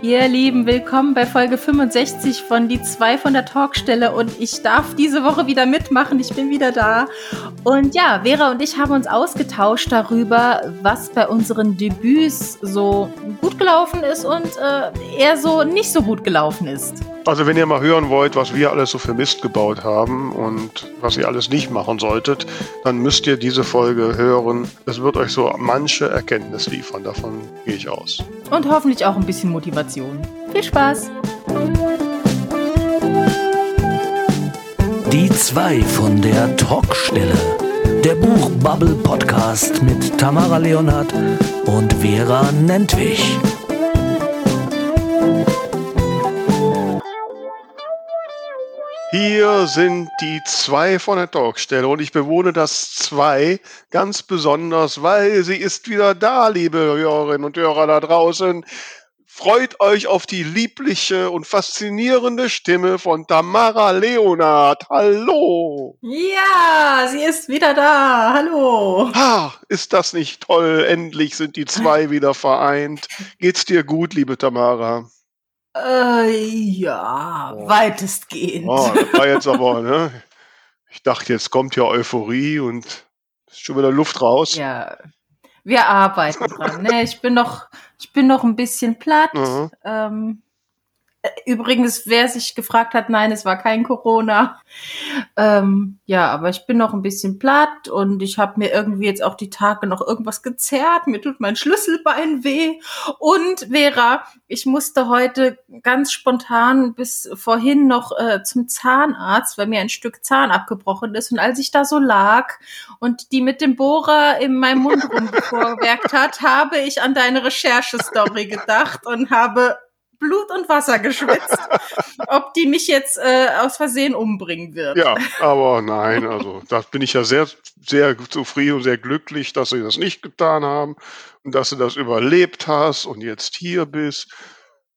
Ihr Lieben, willkommen bei Folge 65 von Die zwei von der Talkstelle und ich darf diese Woche wieder mitmachen. Ich bin wieder da. Und ja, Vera und ich haben uns ausgetauscht darüber, was bei unseren Debüts so gut gelaufen ist und äh, eher so nicht so gut gelaufen ist. Also wenn ihr mal hören wollt, was wir alles so für Mist gebaut haben und was ihr alles nicht machen solltet, dann müsst ihr diese Folge hören. Es wird euch so manche Erkenntnis liefern, davon gehe ich aus. Und hoffentlich auch ein bisschen Motivation. Viel Spaß! Die zwei von der Talkstelle. Der Buchbubble Podcast mit Tamara Leonhardt und Vera Nentwich. Hier sind die zwei von der Talkstelle und ich bewohne das zwei ganz besonders, weil sie ist wieder da, liebe Hörerinnen und Hörer da draußen. Freut euch auf die liebliche und faszinierende Stimme von Tamara Leonard. Hallo! Ja, sie ist wieder da. Hallo! Ha, ist das nicht toll? Endlich sind die zwei wieder vereint. Geht's dir gut, liebe Tamara? Äh, ja, oh. weitestgehend. Oh, das war jetzt aber, ne? Ich dachte, jetzt kommt ja Euphorie und ist schon wieder Luft raus. Ja, wir arbeiten dran. Ne? Ich bin noch, ich bin noch ein bisschen platt. Mhm. Ähm, Übrigens, wer sich gefragt hat, nein, es war kein Corona. Ähm, ja, aber ich bin noch ein bisschen platt und ich habe mir irgendwie jetzt auch die Tage noch irgendwas gezerrt. Mir tut mein Schlüsselbein weh. Und Vera, ich musste heute ganz spontan bis vorhin noch äh, zum Zahnarzt, weil mir ein Stück Zahn abgebrochen ist. Und als ich da so lag und die mit dem Bohrer in meinem Mund rumgevorwerkt hat, habe ich an deine Recherchestory gedacht und habe Blut und Wasser geschwitzt, ob die mich jetzt äh, aus Versehen umbringen wird. Ja, aber nein, also da bin ich ja sehr, sehr zufrieden und sehr glücklich, dass sie das nicht getan haben und dass du das überlebt hast und jetzt hier bist.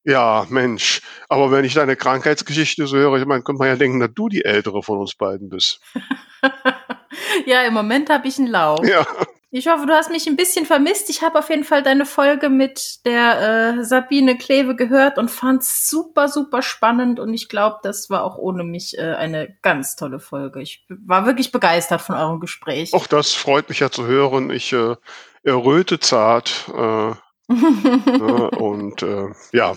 Ja, Mensch, aber wenn ich deine Krankheitsgeschichte so höre, ich meine, könnte man ja denken, dass du die ältere von uns beiden bist. ja, im Moment habe ich einen Lauf. Ja. Ich hoffe, du hast mich ein bisschen vermisst. Ich habe auf jeden Fall deine Folge mit der äh, Sabine Kleve gehört und fand es super, super spannend. Und ich glaube, das war auch ohne mich äh, eine ganz tolle Folge. Ich war wirklich begeistert von eurem Gespräch. Auch das freut mich ja zu hören. Ich äh, erröte zart. Äh, äh, und äh, ja,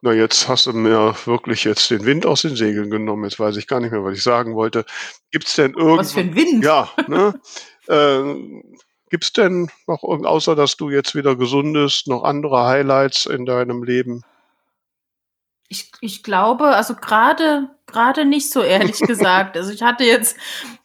na, jetzt hast du mir wirklich jetzt den Wind aus den Segeln genommen. Jetzt weiß ich gar nicht mehr, was ich sagen wollte. Gibt es denn irgendwas? Was für ein Wind? Ja, ne? äh, Gibt es denn noch, außer dass du jetzt wieder gesund bist, noch andere Highlights in deinem Leben? Ich, ich glaube, also gerade gerade nicht so ehrlich gesagt. Also ich hatte jetzt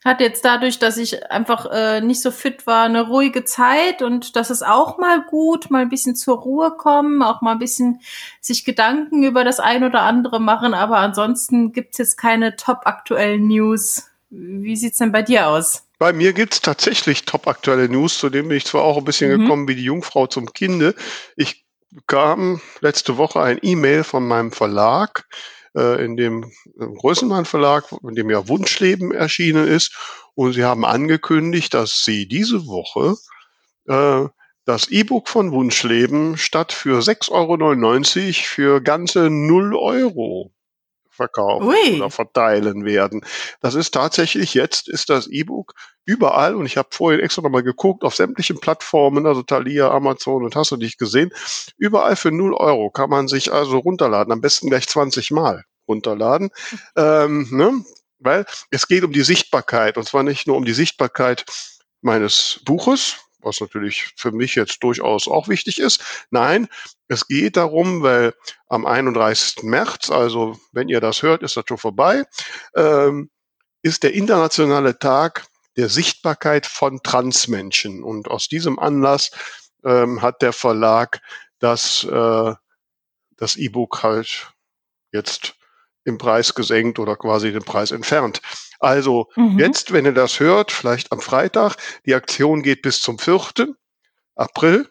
hatte jetzt dadurch, dass ich einfach äh, nicht so fit war, eine ruhige Zeit und das ist auch mal gut, mal ein bisschen zur Ruhe kommen, auch mal ein bisschen sich Gedanken über das ein oder andere machen. Aber ansonsten gibt es jetzt keine top aktuellen News. Wie sieht's denn bei dir aus? Bei mir gibt's tatsächlich top-aktuelle News, zu dem bin ich zwar auch ein bisschen mhm. gekommen wie die Jungfrau zum Kinde. Ich bekam letzte Woche ein E-Mail von meinem Verlag, äh, in dem äh, Größenmann Verlag, in dem ja Wunschleben erschienen ist. Und sie haben angekündigt, dass sie diese Woche äh, das E-Book von Wunschleben statt für 6,99 Euro für ganze 0 Euro verkaufen Ui. oder verteilen werden. Das ist tatsächlich jetzt ist das E-Book überall und ich habe vorhin extra nochmal geguckt auf sämtlichen Plattformen, also Thalia, Amazon und hast du dich gesehen, überall für 0 Euro kann man sich also runterladen, am besten gleich 20 Mal runterladen, ähm, ne? weil es geht um die Sichtbarkeit und zwar nicht nur um die Sichtbarkeit meines Buches, was natürlich für mich jetzt durchaus auch wichtig ist. Nein, es geht darum, weil am 31. März, also wenn ihr das hört, ist das schon vorbei, ähm, ist der internationale Tag der Sichtbarkeit von Transmenschen. Und aus diesem Anlass ähm, hat der Verlag das, äh, das E-Book halt jetzt im Preis gesenkt oder quasi den Preis entfernt. Also mhm. jetzt, wenn ihr das hört, vielleicht am Freitag, die Aktion geht bis zum 4. April.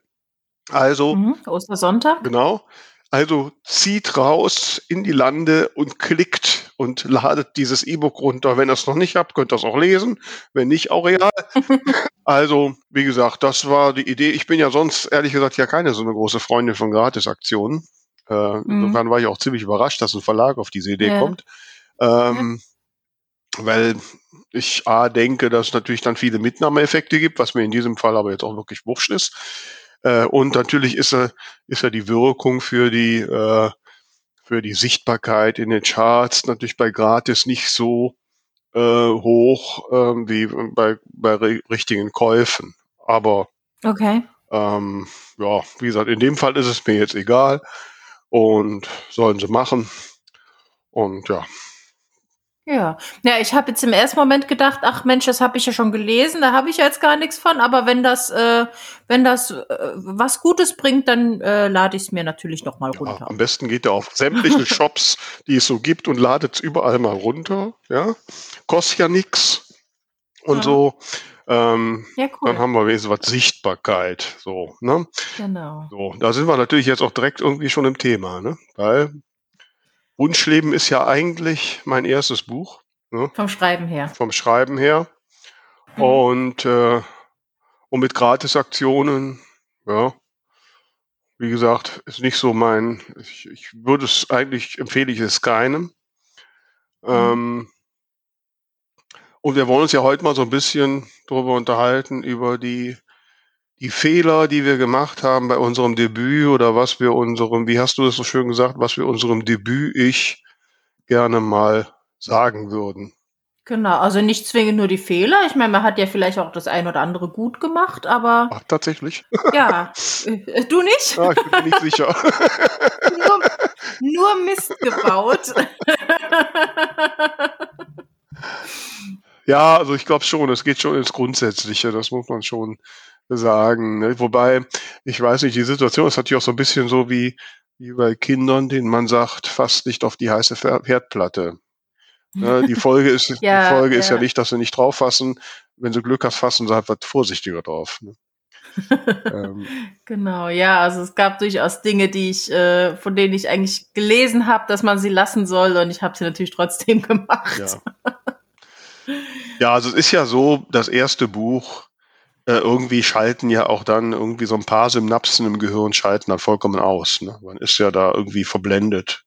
Also mhm. Ostersonntag. Genau. Also zieht raus in die Lande und klickt und ladet dieses E-Book runter. Wenn ihr es noch nicht habt, könnt ihr es auch lesen. Wenn nicht, auch egal. also, wie gesagt, das war die Idee. Ich bin ja sonst, ehrlich gesagt, ja keine so eine große Freundin von Gratisaktionen. Äh, mhm. Insofern war ich auch ziemlich überrascht, dass ein Verlag auf diese Idee ja. kommt. Ähm, ja. Weil ich A denke, dass es natürlich dann viele Mitnahmeeffekte gibt, was mir in diesem Fall aber jetzt auch wirklich wurscht ist. Äh, und natürlich ist er, ist er die Wirkung für die, äh, für die Sichtbarkeit in den Charts natürlich bei Gratis nicht so äh, hoch äh, wie bei, bei richtigen Käufen. Aber okay. ähm, ja, wie gesagt, in dem Fall ist es mir jetzt egal und sollen sie machen. Und ja, ja, ja, ich habe jetzt im ersten Moment gedacht, ach Mensch, das habe ich ja schon gelesen, da habe ich ja jetzt gar nichts von. Aber wenn das, äh, wenn das äh, was Gutes bringt, dann äh, lade ich es mir natürlich noch mal runter. Ja, am besten geht er auf sämtliche Shops, die es so gibt, und ladet es überall mal runter. Ja, kostet ja nichts und ja. so. Ähm, ja, cool. Dann haben wir wenigstens was Sichtbarkeit. So, ne? Genau. So, da sind wir natürlich jetzt auch direkt irgendwie schon im Thema, ne? Weil Wunschleben ist ja eigentlich mein erstes Buch. Ne? Vom Schreiben her. Vom Schreiben her. Mhm. Und, äh, und mit Gratisaktionen, ja. Wie gesagt, ist nicht so mein, ich, ich würde es eigentlich, empfehle ich es keinem. Mhm. Ähm, und wir wollen uns ja heute mal so ein bisschen darüber unterhalten, über die die Fehler, die wir gemacht haben bei unserem Debüt oder was wir unserem, wie hast du das so schön gesagt, was wir unserem Debüt-Ich gerne mal sagen würden. Genau, also nicht zwingend nur die Fehler. Ich meine, man hat ja vielleicht auch das ein oder andere gut gemacht, aber. Ach, tatsächlich. Ja. Äh, du nicht? Ja, ich bin mir nicht sicher. nur, nur Mist gebaut. ja, also ich glaube schon, es geht schon ins Grundsätzliche, das muss man schon sagen. Ne? Wobei, ich weiß nicht, die Situation ist natürlich auch so ein bisschen so wie, wie bei Kindern, denen man sagt, fast nicht auf die heiße Herdplatte. Ne? Die Folge ist, ja, die Folge ja. ist ja nicht, dass sie nicht drauf fassen. Wenn sie Glück hast, fassen sie halt was vorsichtiger drauf. Ne? ähm. Genau, ja, also es gab durchaus Dinge, die ich, äh, von denen ich eigentlich gelesen habe, dass man sie lassen soll, und ich habe sie natürlich trotzdem gemacht. Ja. Ja, also es ist ja so, das erste Buch äh, irgendwie schalten ja auch dann irgendwie so ein paar Synapsen im Gehirn schalten dann vollkommen aus. Ne? Man ist ja da irgendwie verblendet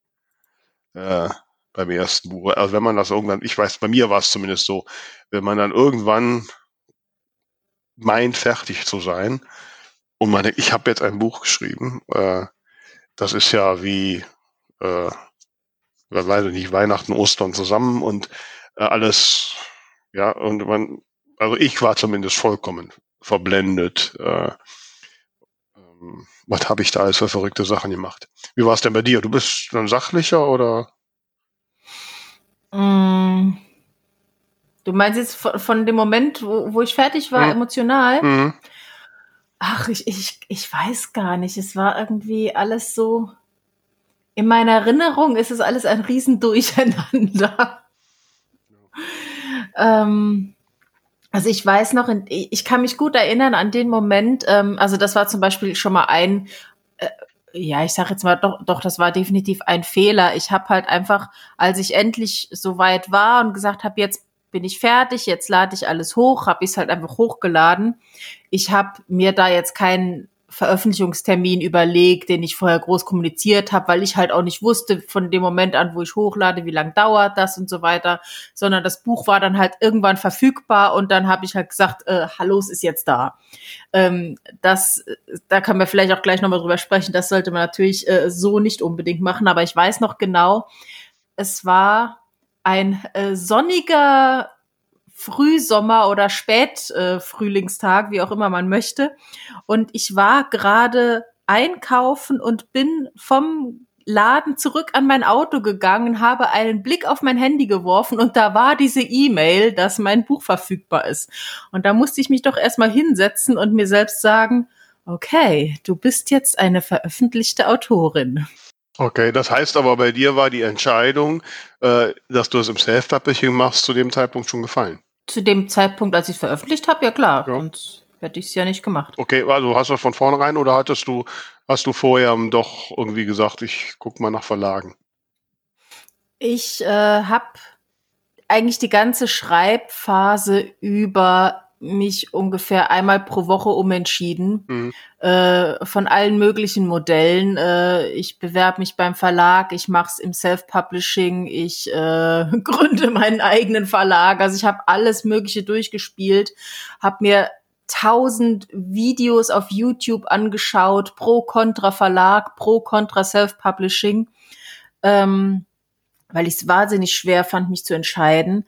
äh, beim ersten Buch. Also wenn man das irgendwann, ich weiß, bei mir war es zumindest so, wenn man dann irgendwann meint, fertig zu sein und man denkt, ich habe jetzt ein Buch geschrieben, äh, das ist ja wie, äh, weiß ich nicht, Weihnachten, Ostern zusammen und äh, alles, ja, und man, also ich war zumindest vollkommen verblendet. Äh, ähm, was habe ich da alles für verrückte Sachen gemacht? Wie war es denn bei dir? Du bist dann sachlicher oder? Mm. Du meinst jetzt von, von dem Moment, wo, wo, ich fertig war, mhm. emotional? Mhm. Ach, ich, ich, ich weiß gar nicht. Es war irgendwie alles so. In meiner Erinnerung ist es alles ein Riesendurcheinander. Ähm, also ich weiß noch, ich kann mich gut erinnern an den Moment, ähm, also das war zum Beispiel schon mal ein, äh, ja, ich sage jetzt mal, doch, doch, das war definitiv ein Fehler. Ich habe halt einfach, als ich endlich so weit war und gesagt habe, jetzt bin ich fertig, jetzt lade ich alles hoch, habe ich es halt einfach hochgeladen. Ich habe mir da jetzt keinen Veröffentlichungstermin überlegt, den ich vorher groß kommuniziert habe, weil ich halt auch nicht wusste von dem Moment an, wo ich hochlade, wie lang dauert das und so weiter, sondern das Buch war dann halt irgendwann verfügbar und dann habe ich halt gesagt, äh, hallo, es ist jetzt da. Ähm, das, da können wir vielleicht auch gleich nochmal drüber sprechen. Das sollte man natürlich äh, so nicht unbedingt machen, aber ich weiß noch genau, es war ein äh, sonniger Frühsommer oder Spätfrühlingstag, äh, wie auch immer man möchte. Und ich war gerade einkaufen und bin vom Laden zurück an mein Auto gegangen, habe einen Blick auf mein Handy geworfen und da war diese E-Mail, dass mein Buch verfügbar ist. Und da musste ich mich doch erstmal hinsetzen und mir selbst sagen, okay, du bist jetzt eine veröffentlichte Autorin. Okay, das heißt aber, bei dir war die Entscheidung, äh, dass du es im Self-Publishing machst, zu dem Zeitpunkt schon gefallen zu dem Zeitpunkt, als ich es veröffentlicht habe, ja klar. Ja. Sonst hätte ich es ja nicht gemacht. Okay, also hast du von vornherein oder hattest du, hast du vorher doch irgendwie gesagt, ich gucke mal nach Verlagen? Ich äh, habe eigentlich die ganze Schreibphase über mich ungefähr einmal pro Woche umentschieden mhm. äh, von allen möglichen Modellen. Äh, ich bewerbe mich beim Verlag, ich mache es im Self-Publishing, ich äh, gründe meinen eigenen Verlag. Also ich habe alles Mögliche durchgespielt, habe mir tausend Videos auf YouTube angeschaut, pro Contra Verlag, pro Contra Self-Publishing, ähm, weil ich es wahnsinnig schwer fand, mich zu entscheiden.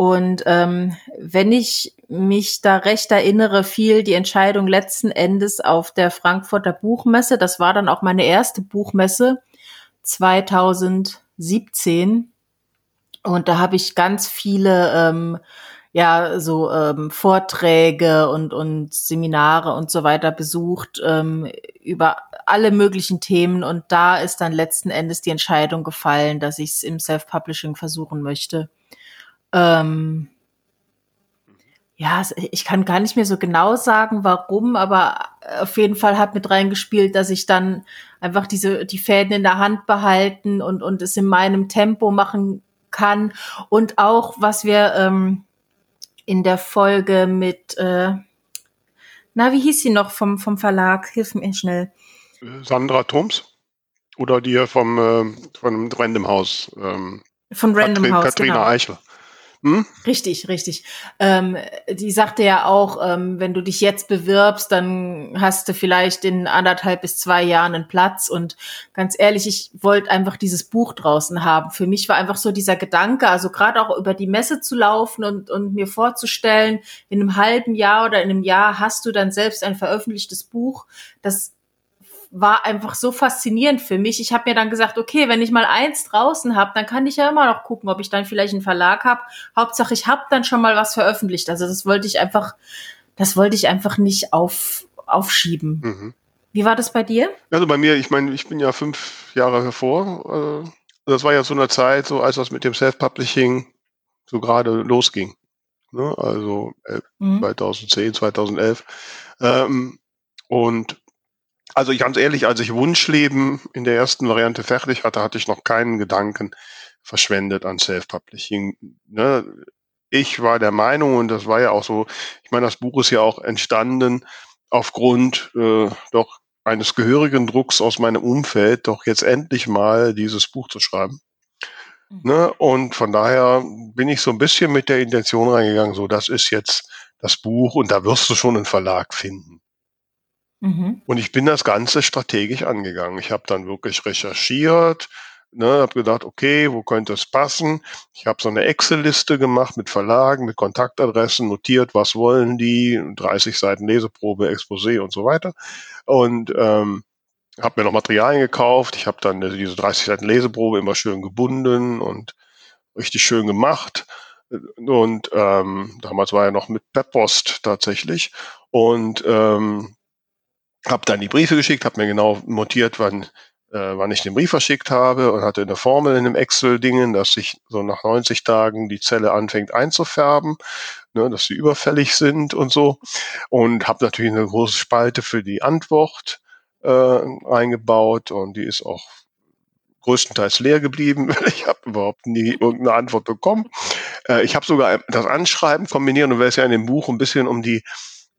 Und ähm, wenn ich mich da recht erinnere, fiel die Entscheidung letzten Endes auf der Frankfurter Buchmesse. Das war dann auch meine erste Buchmesse 2017. Und da habe ich ganz viele ähm, ja so ähm, Vorträge und und Seminare und so weiter besucht ähm, über alle möglichen Themen und da ist dann letzten Endes die Entscheidung gefallen, dass ich es im Self-Publishing versuchen möchte. Ähm, ja, ich kann gar nicht mehr so genau sagen, warum, aber auf jeden Fall hat mit reingespielt, dass ich dann einfach diese, die Fäden in der Hand behalten und, und es in meinem Tempo machen kann. Und auch, was wir ähm, in der Folge mit, äh, na, wie hieß sie noch vom, vom Verlag? Hilf mir schnell. Sandra Thoms? Oder die vom, äh, von Random House? Ähm, von Random Katrin, House. Katrina genau. Eichel. Hm? Richtig, richtig. Ähm, die sagte ja auch, ähm, wenn du dich jetzt bewirbst, dann hast du vielleicht in anderthalb bis zwei Jahren einen Platz. Und ganz ehrlich, ich wollte einfach dieses Buch draußen haben. Für mich war einfach so dieser Gedanke, also gerade auch über die Messe zu laufen und, und mir vorzustellen, in einem halben Jahr oder in einem Jahr hast du dann selbst ein veröffentlichtes Buch. Das war einfach so faszinierend für mich. Ich habe mir dann gesagt, okay, wenn ich mal eins draußen habe, dann kann ich ja immer noch gucken, ob ich dann vielleicht einen Verlag habe. Hauptsache, ich habe dann schon mal was veröffentlicht. Also das wollte ich einfach, das wollte ich einfach nicht auf, aufschieben. Mhm. Wie war das bei dir? Also bei mir, ich meine, ich bin ja fünf Jahre hervor. Äh, das war ja so eine Zeit, so als das mit dem Self-Publishing so gerade losging. Ne? Also äh, mhm. 2010, 2011. Ähm, und also ganz ehrlich, als ich Wunschleben in der ersten Variante fertig hatte, hatte ich noch keinen Gedanken verschwendet an Self-Publishing. Ne? Ich war der Meinung, und das war ja auch so, ich meine, das Buch ist ja auch entstanden aufgrund äh, doch eines gehörigen Drucks aus meinem Umfeld, doch jetzt endlich mal dieses Buch zu schreiben. Mhm. Ne? Und von daher bin ich so ein bisschen mit der Intention reingegangen, so das ist jetzt das Buch und da wirst du schon einen Verlag finden. Mhm. Und ich bin das Ganze strategisch angegangen. Ich habe dann wirklich recherchiert, ne, habe gedacht, okay, wo könnte es passen? Ich habe so eine Excel-Liste gemacht mit Verlagen, mit Kontaktadressen, notiert, was wollen die, 30 Seiten Leseprobe, Exposé und so weiter. Und ähm, habe mir noch Materialien gekauft. Ich habe dann diese 30 Seiten Leseprobe immer schön gebunden und richtig schön gemacht. Und ähm, damals war ja noch mit per Post tatsächlich. Und ähm, habe dann die Briefe geschickt, habe mir genau montiert, wann, äh, wann ich den Brief verschickt habe und hatte eine Formel in dem Excel-Dingen, dass sich so nach 90 Tagen die Zelle anfängt einzufärben, ne, dass sie überfällig sind und so. Und habe natürlich eine große Spalte für die Antwort äh, eingebaut und die ist auch größtenteils leer geblieben. Ich habe überhaupt nie irgendeine Antwort bekommen. Äh, ich habe sogar das Anschreiben kombiniert und weil es ja in dem Buch ein bisschen um die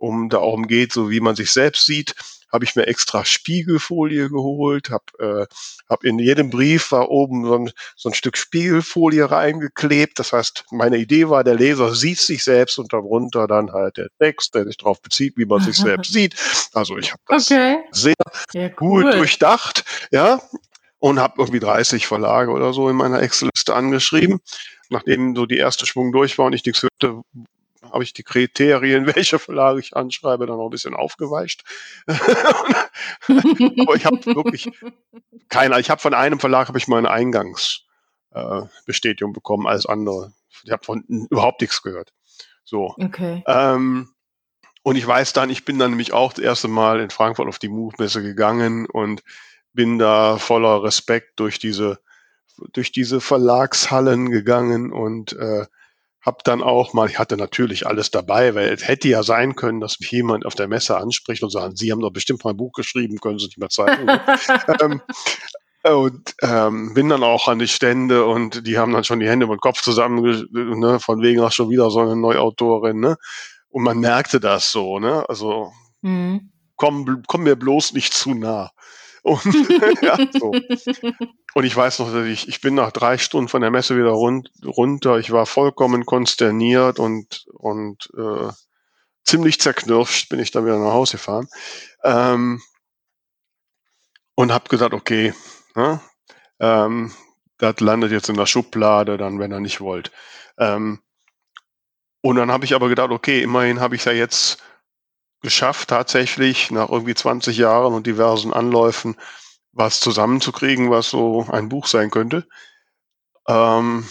um darum geht, so wie man sich selbst sieht, habe ich mir extra Spiegelfolie geholt, habe äh, hab in jedem Brief war oben so ein, so ein Stück Spiegelfolie reingeklebt. Das heißt, meine Idee war, der Leser sieht sich selbst und darunter dann halt der Text, der sich darauf bezieht, wie man sich selbst sieht. Also ich habe das okay. sehr ja, cool. gut durchdacht, ja, und habe irgendwie 30 Verlage oder so in meiner Excel-Liste angeschrieben. Nachdem so die erste Schwung durch war und ich nichts hörte, habe ich die Kriterien, welche Verlage ich anschreibe, dann noch ein bisschen aufgeweicht. Aber ich habe wirklich keiner. Ich habe von einem Verlag habe ich mal eine Eingangsbestätigung äh, bekommen, als andere. Ich habe von überhaupt nichts gehört. So. Okay. Ähm, und ich weiß dann, ich bin dann nämlich auch das erste Mal in Frankfurt auf die Move-Messe gegangen und bin da voller Respekt durch diese durch diese Verlagshallen gegangen und äh, hab dann auch mal, ich hatte natürlich alles dabei, weil es hätte ja sein können, dass mich jemand auf der Messe anspricht und sagt, Sie haben doch bestimmt mal ein Buch geschrieben, können Sie nicht mal zeigen. ähm, und ähm, bin dann auch an die Stände und die haben dann schon die Hände mit dem Kopf zusammen, ne, von wegen auch schon wieder so eine Neuautorin, ne? und man merkte das so, ne? Also mhm. komm, komm mir bloß nicht zu nah. Und, ja, so. und ich weiß noch, dass ich, ich bin nach drei Stunden von der Messe wieder run runter. Ich war vollkommen konsterniert und, und äh, ziemlich zerknirscht bin ich dann wieder nach Hause gefahren. Ähm, und habe gesagt, okay, ne, ähm, das landet jetzt in der Schublade, dann, wenn ihr nicht wollt. Ähm, und dann habe ich aber gedacht, okay, immerhin habe ich ja jetzt geschafft, tatsächlich nach irgendwie 20 Jahren und diversen Anläufen was zusammenzukriegen, was so ein Buch sein könnte. Ähm,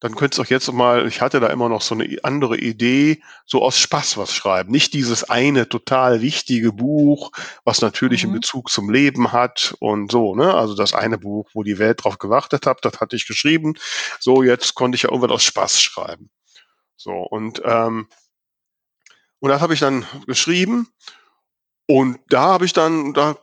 dann könntest du auch jetzt mal, ich hatte da immer noch so eine andere Idee, so aus Spaß was schreiben. Nicht dieses eine total wichtige Buch, was natürlich mhm. einen Bezug zum Leben hat und so, ne? Also das eine Buch, wo die Welt drauf gewartet hat, das hatte ich geschrieben. So, jetzt konnte ich ja irgendwas aus Spaß schreiben. So, und, ähm, und das habe ich dann geschrieben. Und da habe ich dann, da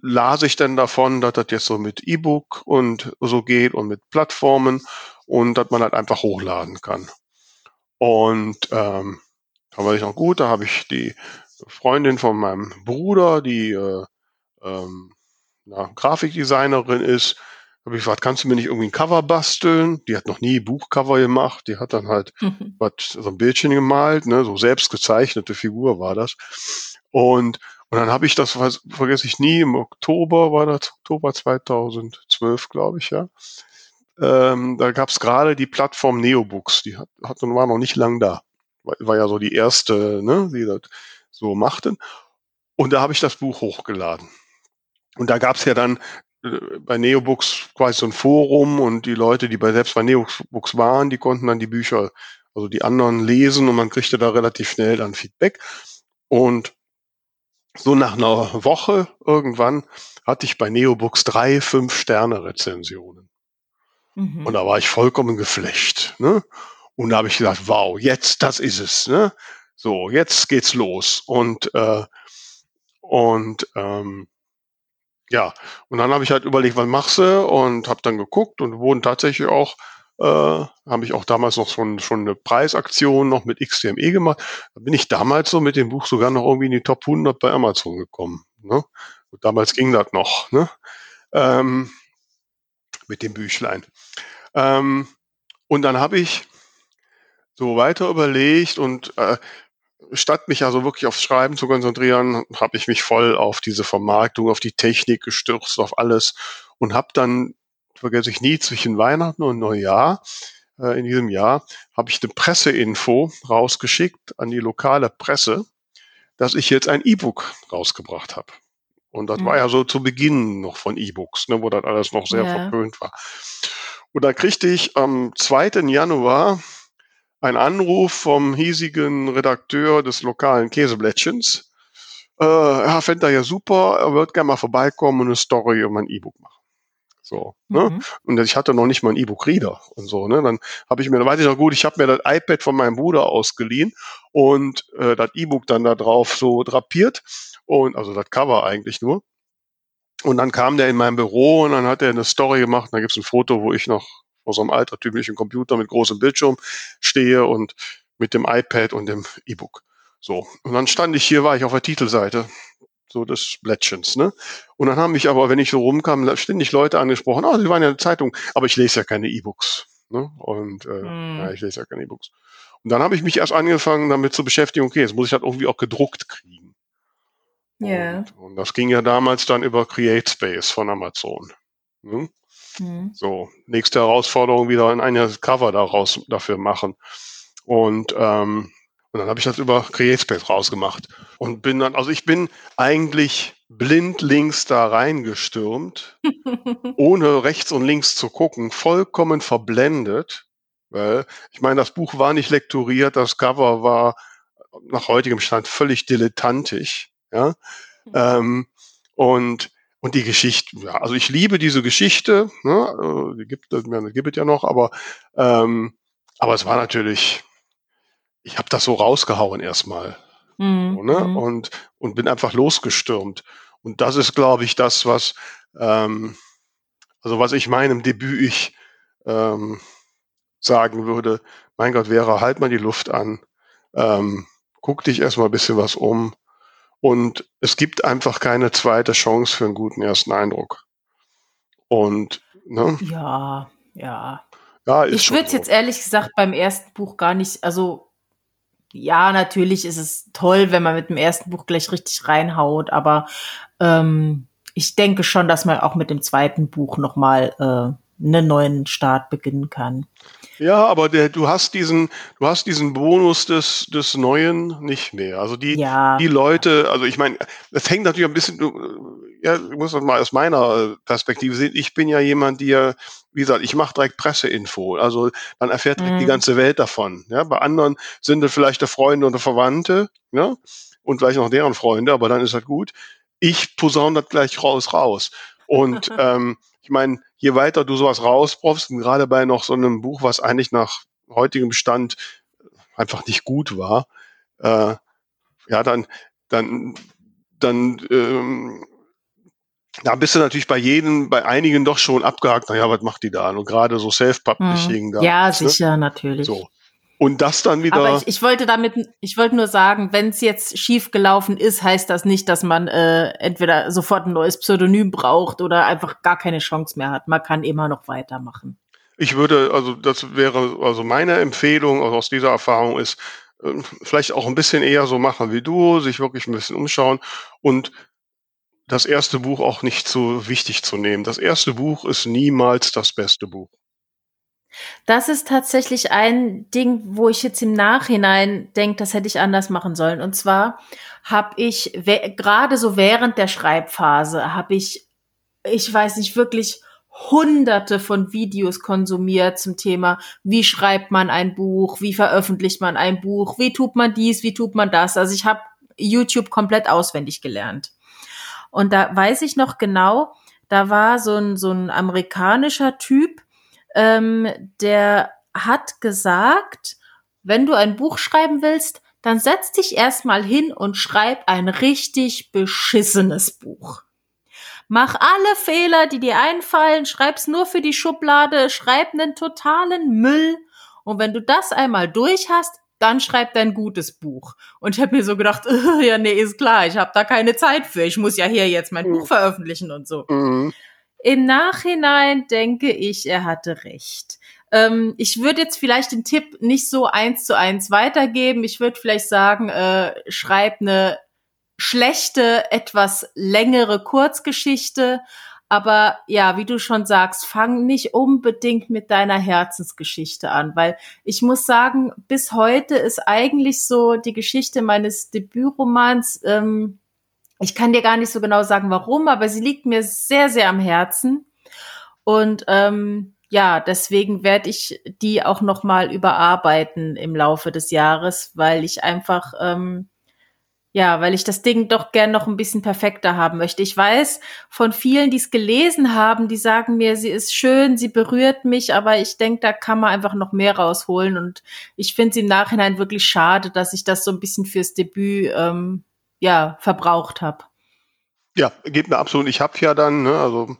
las ich dann davon, dass das jetzt so mit E-Book und so geht und mit Plattformen und dass man halt einfach hochladen kann. Und ähm, da war ich noch gut, da habe ich die Freundin von meinem Bruder, die äh, ähm, na, Grafikdesignerin ist, habe ich gefragt, kannst du mir nicht irgendwie ein Cover basteln? Die hat noch nie Buchcover gemacht, die hat dann halt mhm. was, so ein Bildchen gemalt, ne, so selbst gezeichnete Figur war das. Und, und dann habe ich das, vergesse ich nie, im Oktober war das, Oktober 2012, glaube ich, ja. Ähm, da gab es gerade die Plattform Neobooks, die hat, hat und war noch nicht lang da. War, war ja so die erste, ne, die das so machten. Und da habe ich das Buch hochgeladen. Und da gab es ja dann bei Neobooks quasi so ein Forum und die Leute, die bei selbst bei Neobooks waren, die konnten dann die Bücher, also die anderen lesen und man kriegte da relativ schnell dann Feedback. Und so nach einer Woche irgendwann hatte ich bei Neobooks drei, fünf Sterne Rezensionen. Mhm. Und da war ich vollkommen geflecht. Ne? Und da habe ich gesagt, wow, jetzt, das ist es. Ne? So, jetzt geht's los. Und, äh, und ähm, ja, und dann habe ich halt überlegt, was machst du? Und habe dann geguckt und wurden tatsächlich auch, äh, habe ich auch damals noch schon, schon eine Preisaktion noch mit XTME gemacht. Da bin ich damals so mit dem Buch sogar noch irgendwie in die Top 100 bei Amazon gekommen. Ne? Und damals ging das noch. Ne? Ähm, mit dem Büchlein. Ähm, und dann habe ich so weiter überlegt und äh, statt mich also wirklich aufs Schreiben zu konzentrieren, habe ich mich voll auf diese Vermarktung, auf die Technik gestürzt, auf alles und habe dann, vergesse ich nie, zwischen Weihnachten und Neujahr äh, in diesem Jahr, habe ich eine Presseinfo rausgeschickt an die lokale Presse, dass ich jetzt ein E-Book rausgebracht habe. Und das mhm. war ja so zu Beginn noch von E-Books, ne, wo das alles noch sehr ja. verpönt war. Und da kriegte ich am 2. Januar einen Anruf vom hiesigen Redakteur des lokalen Käseblättchens. Äh, er fände er ja super, er wird gerne mal vorbeikommen und eine Story über mein E-Book machen. So, ne? Mhm. Und ich hatte noch nicht mal einen E-Book-Reader und so, ne? Dann habe ich mir, da weiß ich noch gut, ich habe mir das iPad von meinem Bruder ausgeliehen und äh, das E-Book dann da drauf so drapiert und also das Cover eigentlich nur. Und dann kam der in mein Büro und dann hat er eine Story gemacht. Und da gibt es ein Foto, wo ich noch vor so einem altertümlichen Computer mit großem Bildschirm stehe und mit dem iPad und dem E-Book. So. Und dann stand ich hier, war ich auf der Titelseite so des Blättchens, ne? Und dann haben mich aber, wenn ich so rumkam, ständig Leute angesprochen, oh, sie waren ja in der Zeitung, aber ich lese ja keine E-Books, ne? Und äh, hm. ja, ich lese ja keine E-Books. Und dann habe ich mich erst angefangen, damit zu beschäftigen, okay, jetzt muss ich halt irgendwie auch gedruckt kriegen. Ja. Yeah. Und, und, das ging ja damals dann über CreateSpace von Amazon. Ne? Mhm. So, nächste Herausforderung wieder ein eigenes Cover daraus dafür machen. Und ähm, und dann habe ich das über CreateSpace rausgemacht und bin dann, also ich bin eigentlich blindlings da reingestürmt, ohne rechts und links zu gucken, vollkommen verblendet. Weil, ich meine, das Buch war nicht lektoriert, das Cover war nach heutigem Stand völlig dilettantisch. Ja? Ähm, und und die Geschichte, ja, also ich liebe diese Geschichte, ne, äh, die gibt, die gibt es ja noch, aber ähm, aber es war natürlich ich habe das so rausgehauen erstmal. Mhm. So, ne? Mhm. und, und bin einfach losgestürmt. Und das ist, glaube ich, das, was, ähm, also was ich meinem Debüt ich ähm, sagen würde, mein Gott, Vera, halt mal die Luft an. Ähm, guck dich erstmal ein bisschen was um. Und es gibt einfach keine zweite Chance für einen guten ersten Eindruck. Und, ne? Ja, ja. Ja, ich würde so. jetzt ehrlich gesagt beim ersten Buch gar nicht, also ja, natürlich ist es toll, wenn man mit dem ersten Buch gleich richtig reinhaut, aber ähm, ich denke schon, dass man auch mit dem zweiten Buch nochmal äh, einen neuen Start beginnen kann. Ja, aber der, du hast diesen, du hast diesen Bonus des, des Neuen nicht mehr. Also die, ja. die Leute, also ich meine, es hängt natürlich ein bisschen, ja, ich muss das mal aus meiner Perspektive sehen. Ich bin ja jemand, der, wie gesagt, ich mache direkt Presseinfo. Also dann erfährt direkt mhm. die ganze Welt davon. Ja, bei anderen sind es vielleicht der Freunde oder Verwandte, ja, und vielleicht noch deren Freunde, aber dann ist das gut. Ich posaune das gleich raus, raus. Und ähm, ich meine, je weiter du sowas rausbrauchst, und gerade bei noch so einem Buch, was eigentlich nach heutigem Stand einfach nicht gut war, äh, ja, dann, dann, dann, ähm, da bist du natürlich bei jedem, bei einigen doch schon abgehakt, naja, was macht die da? Und gerade so Self-Publishing hm. da. Ja, ne? sicher, natürlich. So. Und das dann wieder. Aber ich, ich wollte damit, ich wollte nur sagen, wenn es jetzt schief gelaufen ist, heißt das nicht, dass man äh, entweder sofort ein neues Pseudonym braucht oder einfach gar keine Chance mehr hat. Man kann immer noch weitermachen. Ich würde, also das wäre, also meine Empfehlung aus dieser Erfahrung ist, äh, vielleicht auch ein bisschen eher so machen wie du, sich wirklich ein bisschen umschauen und das erste Buch auch nicht so wichtig zu nehmen. Das erste Buch ist niemals das beste Buch. Das ist tatsächlich ein Ding, wo ich jetzt im Nachhinein denke, das hätte ich anders machen sollen. Und zwar habe ich gerade so während der Schreibphase habe ich, ich weiß nicht wirklich hunderte von Videos konsumiert zum Thema, wie schreibt man ein Buch, wie veröffentlicht man ein Buch, wie tut man dies, wie tut man das. Also ich habe YouTube komplett auswendig gelernt. Und da weiß ich noch genau, da war so ein, so ein amerikanischer Typ, ähm, der hat gesagt, wenn du ein Buch schreiben willst, dann setz dich erstmal hin und schreib ein richtig beschissenes Buch. Mach alle Fehler, die dir einfallen, schreib's nur für die Schublade, schreib einen totalen Müll. Und wenn du das einmal durch hast, dann schreib dein gutes Buch. Und ich habe mir so gedacht, ja, nee, ist klar, ich habe da keine Zeit für. Ich muss ja hier jetzt mein mhm. Buch veröffentlichen und so. Mhm. Im Nachhinein denke ich, er hatte recht. Ähm, ich würde jetzt vielleicht den Tipp nicht so eins zu eins weitergeben. Ich würde vielleicht sagen, äh, schreib eine schlechte, etwas längere Kurzgeschichte. Aber ja, wie du schon sagst, fang nicht unbedingt mit deiner Herzensgeschichte an, weil ich muss sagen, bis heute ist eigentlich so die Geschichte meines Debütromans ähm, ich kann dir gar nicht so genau sagen, warum, aber sie liegt mir sehr, sehr am Herzen. Und ähm, ja, deswegen werde ich die auch noch mal überarbeiten im Laufe des Jahres, weil ich einfach ähm, ja, weil ich das Ding doch gern noch ein bisschen perfekter haben möchte. Ich weiß von vielen, die es gelesen haben, die sagen mir, sie ist schön, sie berührt mich, aber ich denke, da kann man einfach noch mehr rausholen. Und ich finde es im Nachhinein wirklich schade, dass ich das so ein bisschen fürs Debüt ähm, ja, verbraucht habe. Ja, geht mir absolut. Ich habe ja dann, ne, also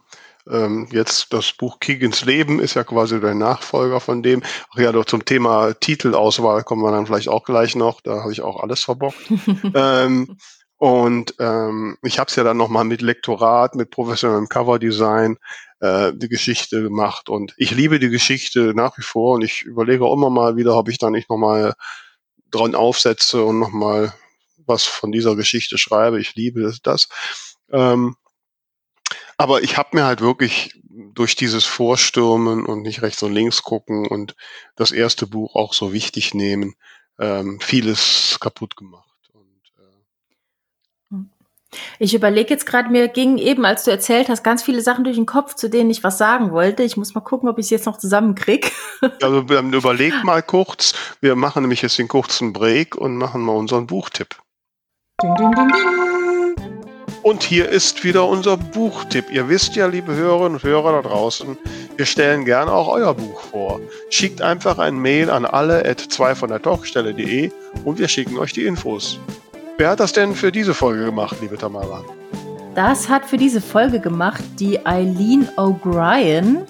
ähm, jetzt das Buch Keegans Leben ist ja quasi der Nachfolger von dem. Ach ja, doch zum Thema Titelauswahl kommen wir dann vielleicht auch gleich noch. Da habe ich auch alles verbockt. ähm, und ähm, ich habe es ja dann nochmal mit Lektorat, mit professionellem Coverdesign äh, die Geschichte gemacht. Und ich liebe die Geschichte nach wie vor und ich überlege auch immer mal wieder, ob ich da nicht nochmal dran aufsetze und nochmal was von dieser Geschichte schreibe. Ich liebe das. Ähm, aber ich habe mir halt wirklich durch dieses Vorstürmen und nicht rechts und links gucken und das erste Buch auch so wichtig nehmen, ähm, vieles kaputt gemacht. Äh, ich überlege jetzt gerade, mir ging eben, als du erzählt hast, ganz viele Sachen durch den Kopf, zu denen ich was sagen wollte. Ich muss mal gucken, ob ich es jetzt noch zusammenkriege. Also überleg mal kurz. Wir machen nämlich jetzt den kurzen Break und machen mal unseren Buchtipp. Ding, ding, ding, ding. Und hier ist wieder unser Buchtipp. Ihr wisst ja, liebe Hörerinnen und Hörer da draußen, wir stellen gerne auch euer Buch vor. Schickt einfach ein Mail an alle at 2 von der Talkstelle.de und wir schicken euch die Infos. Wer hat das denn für diese Folge gemacht, liebe Tamara? Das hat für diese Folge gemacht die Eileen O'Brien.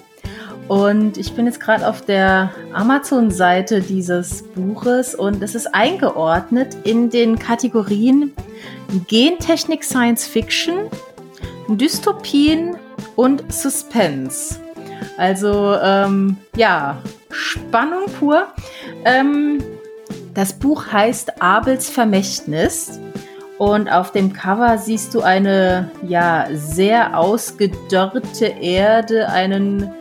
Und ich bin jetzt gerade auf der Amazon-Seite dieses Buches und es ist eingeordnet in den Kategorien Gentechnik Science Fiction, Dystopien und Suspense. Also ähm, ja, Spannung pur. Ähm, das Buch heißt Abels Vermächtnis und auf dem Cover siehst du eine ja sehr ausgedörrte Erde, einen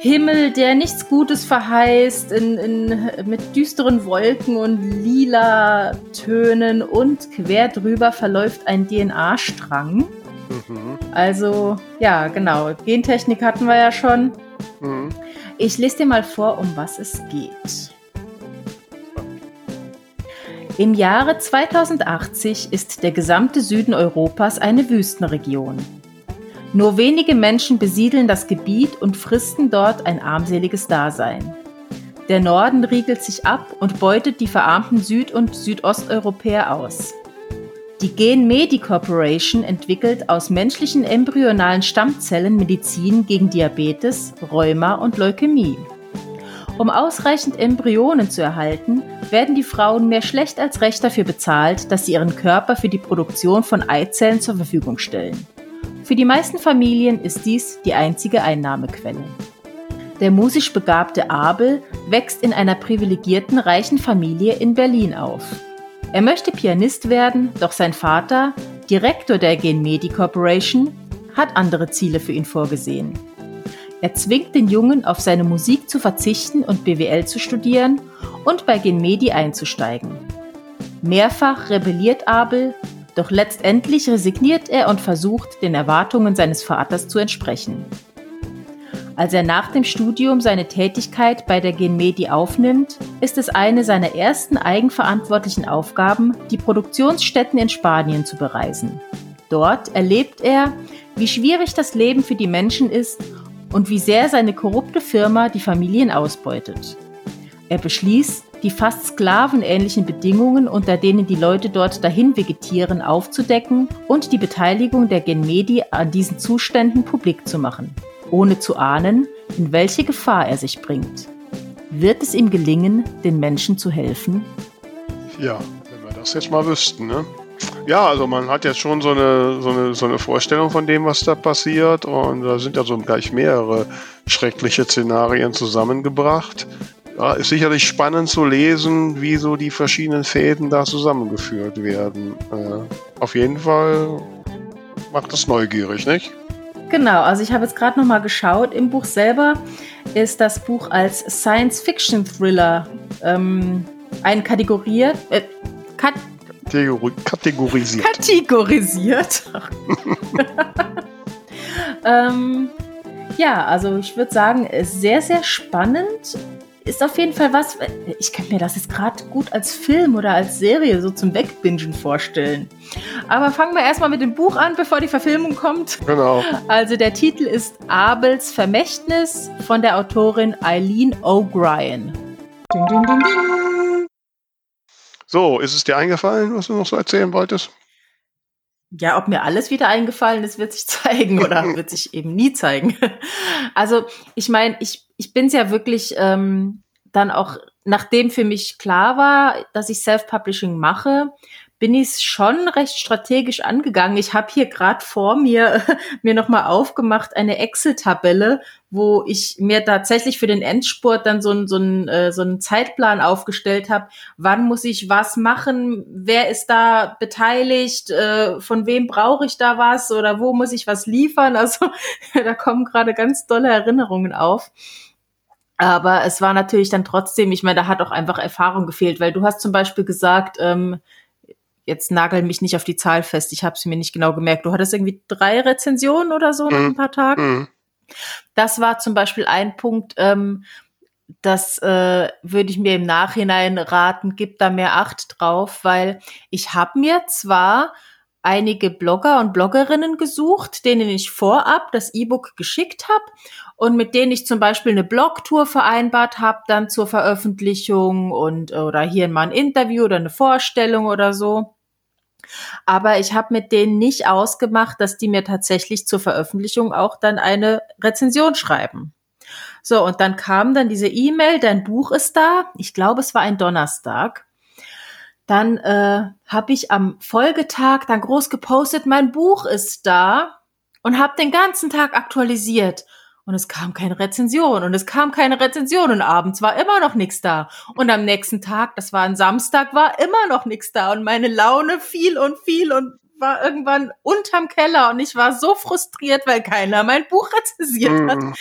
Himmel, der nichts Gutes verheißt, in, in, mit düsteren Wolken und lila Tönen und quer drüber verläuft ein DNA-Strang. Mhm. Also, ja, genau. Gentechnik hatten wir ja schon. Mhm. Ich lese dir mal vor, um was es geht. Im Jahre 2080 ist der gesamte Süden Europas eine Wüstenregion. Nur wenige Menschen besiedeln das Gebiet und fristen dort ein armseliges Dasein. Der Norden riegelt sich ab und beutet die verarmten Süd- und Südosteuropäer aus. Die Gen Medi Corporation entwickelt aus menschlichen embryonalen Stammzellen Medizin gegen Diabetes, Rheuma und Leukämie. Um ausreichend Embryonen zu erhalten, werden die Frauen mehr schlecht als recht dafür bezahlt, dass sie ihren Körper für die Produktion von Eizellen zur Verfügung stellen. Für die meisten Familien ist dies die einzige Einnahmequelle. Der musisch begabte Abel wächst in einer privilegierten reichen Familie in Berlin auf. Er möchte Pianist werden, doch sein Vater, Direktor der Genmedi Corporation, hat andere Ziele für ihn vorgesehen. Er zwingt den Jungen, auf seine Musik zu verzichten und BWL zu studieren und bei Genmedi einzusteigen. Mehrfach rebelliert Abel, doch letztendlich resigniert er und versucht, den Erwartungen seines Vaters zu entsprechen. Als er nach dem Studium seine Tätigkeit bei der Genmedi aufnimmt, ist es eine seiner ersten eigenverantwortlichen Aufgaben, die Produktionsstätten in Spanien zu bereisen. Dort erlebt er, wie schwierig das Leben für die Menschen ist und wie sehr seine korrupte Firma die Familien ausbeutet. Er beschließt, die fast sklavenähnlichen Bedingungen, unter denen die Leute dort dahin vegetieren, aufzudecken und die Beteiligung der Genmedi an diesen Zuständen publik zu machen, ohne zu ahnen, in welche Gefahr er sich bringt. Wird es ihm gelingen, den Menschen zu helfen? Ja, wenn wir das jetzt mal wüssten, ne? Ja, also man hat jetzt schon so eine, so, eine, so eine Vorstellung von dem, was da passiert. Und da sind ja so gleich mehrere schreckliche Szenarien zusammengebracht. Ja, ist sicherlich spannend zu lesen, wie so die verschiedenen Fäden da zusammengeführt werden. Äh, auf jeden Fall macht es neugierig, nicht? Genau, also ich habe jetzt gerade nochmal geschaut. Im Buch selber ist das Buch als Science-Fiction-Thriller ähm, einkategoriert. Äh, kategorisiert. Kategorisiert. ähm, ja, also ich würde sagen, sehr, sehr spannend. Ist auf jeden Fall was, ich kann mir das jetzt gerade gut als Film oder als Serie so zum Wegbingen vorstellen. Aber fangen wir erstmal mit dem Buch an, bevor die Verfilmung kommt. Genau. Also der Titel ist Abels Vermächtnis von der Autorin Eileen O'Brien. Ding, ding, ding, ding. So, ist es dir eingefallen, was du noch so erzählen wolltest? Ja, ob mir alles wieder eingefallen ist, wird sich zeigen oder wird sich eben nie zeigen. Also ich meine, ich, ich bin es ja wirklich ähm, dann auch, nachdem für mich klar war, dass ich Self-Publishing mache, bin ich schon recht strategisch angegangen. Ich habe hier gerade vor mir mir nochmal aufgemacht eine Excel-Tabelle, wo ich mir tatsächlich für den Endspurt dann so, ein, so, ein, äh, so einen Zeitplan aufgestellt habe. Wann muss ich was machen? Wer ist da beteiligt? Äh, von wem brauche ich da was? Oder wo muss ich was liefern? Also da kommen gerade ganz tolle Erinnerungen auf. Aber es war natürlich dann trotzdem, ich meine, da hat auch einfach Erfahrung gefehlt, weil du hast zum Beispiel gesagt, ähm, jetzt nagel mich nicht auf die Zahl fest, ich habe es mir nicht genau gemerkt. Du hattest irgendwie drei Rezensionen oder so nach mhm. ein paar Tagen. Mhm. Das war zum Beispiel ein Punkt, ähm, das äh, würde ich mir im Nachhinein raten, gib da mehr Acht drauf, weil ich habe mir zwar einige Blogger und Bloggerinnen gesucht, denen ich vorab das E-Book geschickt habe und mit denen ich zum Beispiel eine Blogtour vereinbart habe, dann zur Veröffentlichung und oder hier mal ein Interview oder eine Vorstellung oder so. Aber ich habe mit denen nicht ausgemacht, dass die mir tatsächlich zur Veröffentlichung auch dann eine Rezension schreiben. So, und dann kam dann diese E-Mail, dein Buch ist da. Ich glaube, es war ein Donnerstag. Dann äh, habe ich am Folgetag dann groß gepostet, mein Buch ist da und habe den ganzen Tag aktualisiert. Und es kam keine Rezension und es kam keine Rezension und abends war immer noch nichts da. Und am nächsten Tag, das war ein Samstag, war immer noch nichts da und meine Laune fiel und fiel und war irgendwann unterm Keller und ich war so frustriert, weil keiner mein Buch rezensiert mm. hat. Mhm.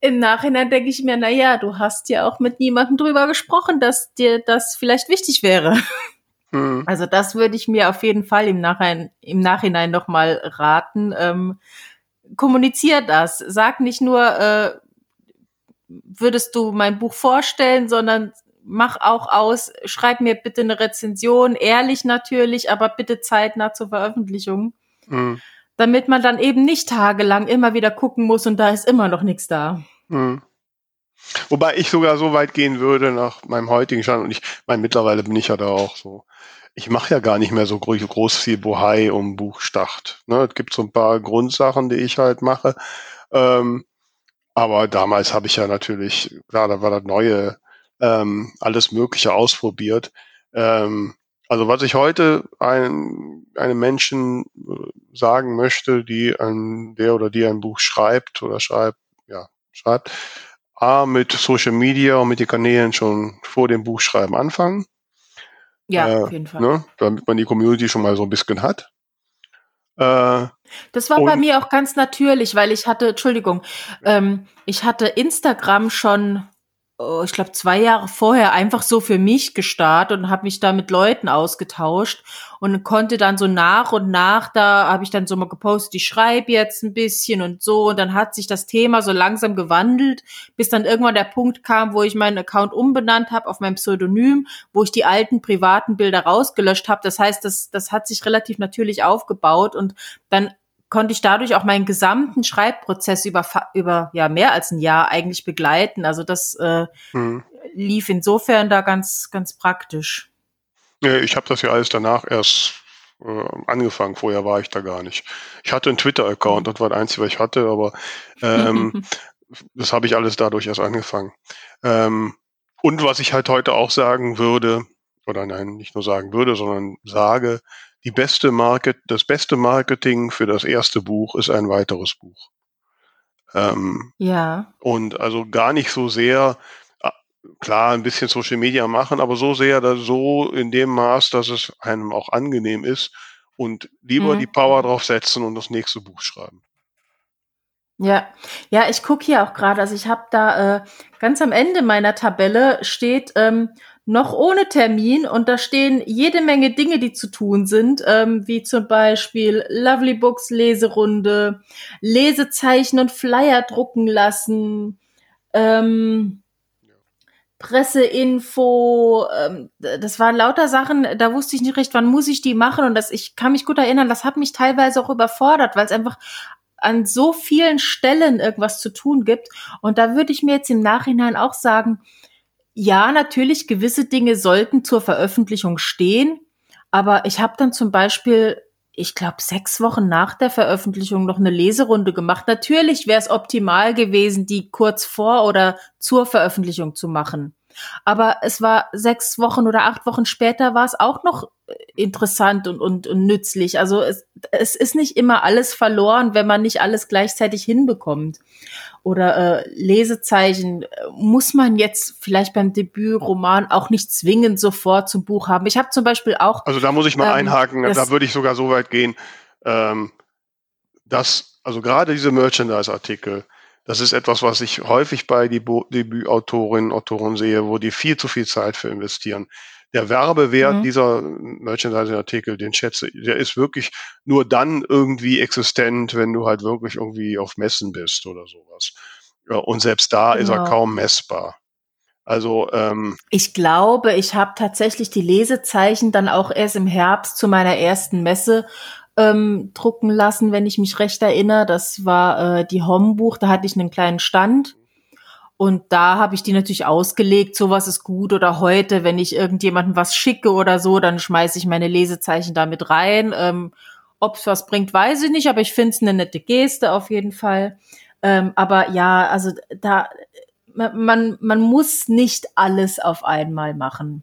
Im Nachhinein denke ich mir, na ja, du hast ja auch mit niemandem drüber gesprochen, dass dir das vielleicht wichtig wäre. Mm. Also das würde ich mir auf jeden Fall im Nachhinein, im Nachhinein nochmal raten. Ähm, kommunizier das. Sag nicht nur, äh, würdest du mein Buch vorstellen, sondern mach auch aus, schreib mir bitte eine Rezension, ehrlich natürlich, aber bitte zeitnah zur Veröffentlichung. Mhm. Damit man dann eben nicht tagelang immer wieder gucken muss und da ist immer noch nichts da. Mhm. Wobei ich sogar so weit gehen würde nach meinem heutigen Stand und ich meine, mittlerweile bin ich ja da auch so. Ich mache ja gar nicht mehr so groß viel Bohai um Buchstart. Ne, es gibt so ein paar Grundsachen, die ich halt mache. Ähm, aber damals habe ich ja natürlich, klar, da war das neue ähm, alles Mögliche ausprobiert. Ähm, also was ich heute ein, einem Menschen äh, sagen möchte, die ein, der oder die ein Buch schreibt oder schreibt, ja, schreibt, A, mit Social Media und mit den Kanälen schon vor dem Buchschreiben anfangen. Ja, äh, auf jeden Fall. Ne, damit man die Community schon mal so ein bisschen hat. Äh, das war bei mir auch ganz natürlich, weil ich hatte, Entschuldigung, ähm, ich hatte Instagram schon ich glaube, zwei Jahre vorher einfach so für mich gestartet und habe mich da mit Leuten ausgetauscht und konnte dann so nach und nach, da habe ich dann so mal gepostet, ich schreibe jetzt ein bisschen und so und dann hat sich das Thema so langsam gewandelt, bis dann irgendwann der Punkt kam, wo ich meinen Account umbenannt habe auf mein Pseudonym, wo ich die alten privaten Bilder rausgelöscht habe. Das heißt, das, das hat sich relativ natürlich aufgebaut und dann konnte ich dadurch auch meinen gesamten Schreibprozess über, über ja mehr als ein Jahr eigentlich begleiten. Also das äh, mhm. lief insofern da ganz, ganz praktisch. Ja, ich habe das ja alles danach erst äh, angefangen. Vorher war ich da gar nicht. Ich hatte einen Twitter-Account, das war das Einzige, was ich hatte, aber ähm, das habe ich alles dadurch erst angefangen. Ähm, und was ich halt heute auch sagen würde, oder nein, nicht nur sagen würde, sondern sage, die beste Market, das beste Marketing für das erste Buch ist ein weiteres Buch. Ähm, ja. Und also gar nicht so sehr, ah, klar, ein bisschen Social Media machen, aber so sehr, dass so in dem Maß, dass es einem auch angenehm ist und lieber mhm. die Power drauf setzen und das nächste Buch schreiben. Ja, ja, ich gucke hier auch gerade, also ich habe da äh, ganz am Ende meiner Tabelle steht ähm, noch ohne Termin und da stehen jede Menge Dinge, die zu tun sind, ähm, wie zum Beispiel Lovely Books Leserunde, Lesezeichen und Flyer drucken lassen, ähm, Presseinfo, ähm, das waren lauter Sachen, da wusste ich nicht recht, wann muss ich die machen und das, ich kann mich gut erinnern, das hat mich teilweise auch überfordert, weil es einfach an so vielen Stellen irgendwas zu tun gibt und da würde ich mir jetzt im Nachhinein auch sagen, ja, natürlich, gewisse Dinge sollten zur Veröffentlichung stehen, aber ich habe dann zum Beispiel, ich glaube, sechs Wochen nach der Veröffentlichung noch eine Leserunde gemacht. Natürlich wäre es optimal gewesen, die kurz vor oder zur Veröffentlichung zu machen. Aber es war sechs Wochen oder acht Wochen später war es auch noch interessant und, und, und nützlich. Also es, es ist nicht immer alles verloren, wenn man nicht alles gleichzeitig hinbekommt oder äh, Lesezeichen muss man jetzt vielleicht beim Debütroman auch nicht zwingend sofort zum Buch haben. Ich habe zum Beispiel auch. Also da muss ich mal ähm, einhaken, da würde ich sogar so weit gehen, ähm, dass, also gerade diese Merchandise-Artikel, das ist etwas, was ich häufig bei Debütautorinnen, Autoren sehe, wo die viel zu viel Zeit für investieren der Werbewert mhm. dieser Merchandising-Artikel, den schätze, der ist wirklich nur dann irgendwie existent, wenn du halt wirklich irgendwie auf Messen bist oder sowas. Ja, und selbst da genau. ist er genau. kaum messbar. Also ähm, ich glaube, ich habe tatsächlich die Lesezeichen dann auch erst im Herbst zu meiner ersten Messe ähm, drucken lassen, wenn ich mich recht erinnere. Das war äh, die Hombuch, da hatte ich einen kleinen Stand und da habe ich die natürlich ausgelegt, sowas ist gut. Oder heute, wenn ich irgendjemandem was schicke oder so, dann schmeiße ich meine Lesezeichen damit rein. Ähm, Ob es was bringt, weiß ich nicht, aber ich finde es eine nette Geste auf jeden Fall. Ähm, aber ja, also da man, man muss nicht alles auf einmal machen.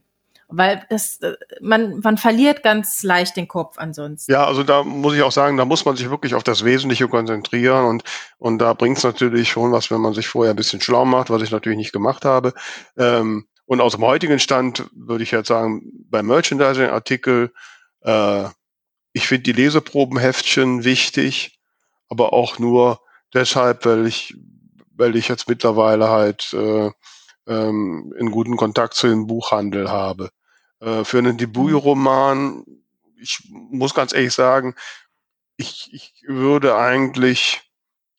Weil das, äh, man, man verliert ganz leicht den Kopf ansonsten. Ja, also da muss ich auch sagen, da muss man sich wirklich auf das Wesentliche konzentrieren und, und da bringt es natürlich schon was, wenn man sich vorher ein bisschen schlau macht, was ich natürlich nicht gemacht habe. Ähm, und aus dem heutigen Stand würde ich jetzt sagen, beim Merchandising-Artikel, äh, ich finde die Leseprobenheftchen wichtig, aber auch nur deshalb, weil ich, weil ich jetzt mittlerweile halt äh, ähm, in guten Kontakt zu dem Buchhandel habe. Äh, für einen Debütroman, ich muss ganz ehrlich sagen, ich, ich würde eigentlich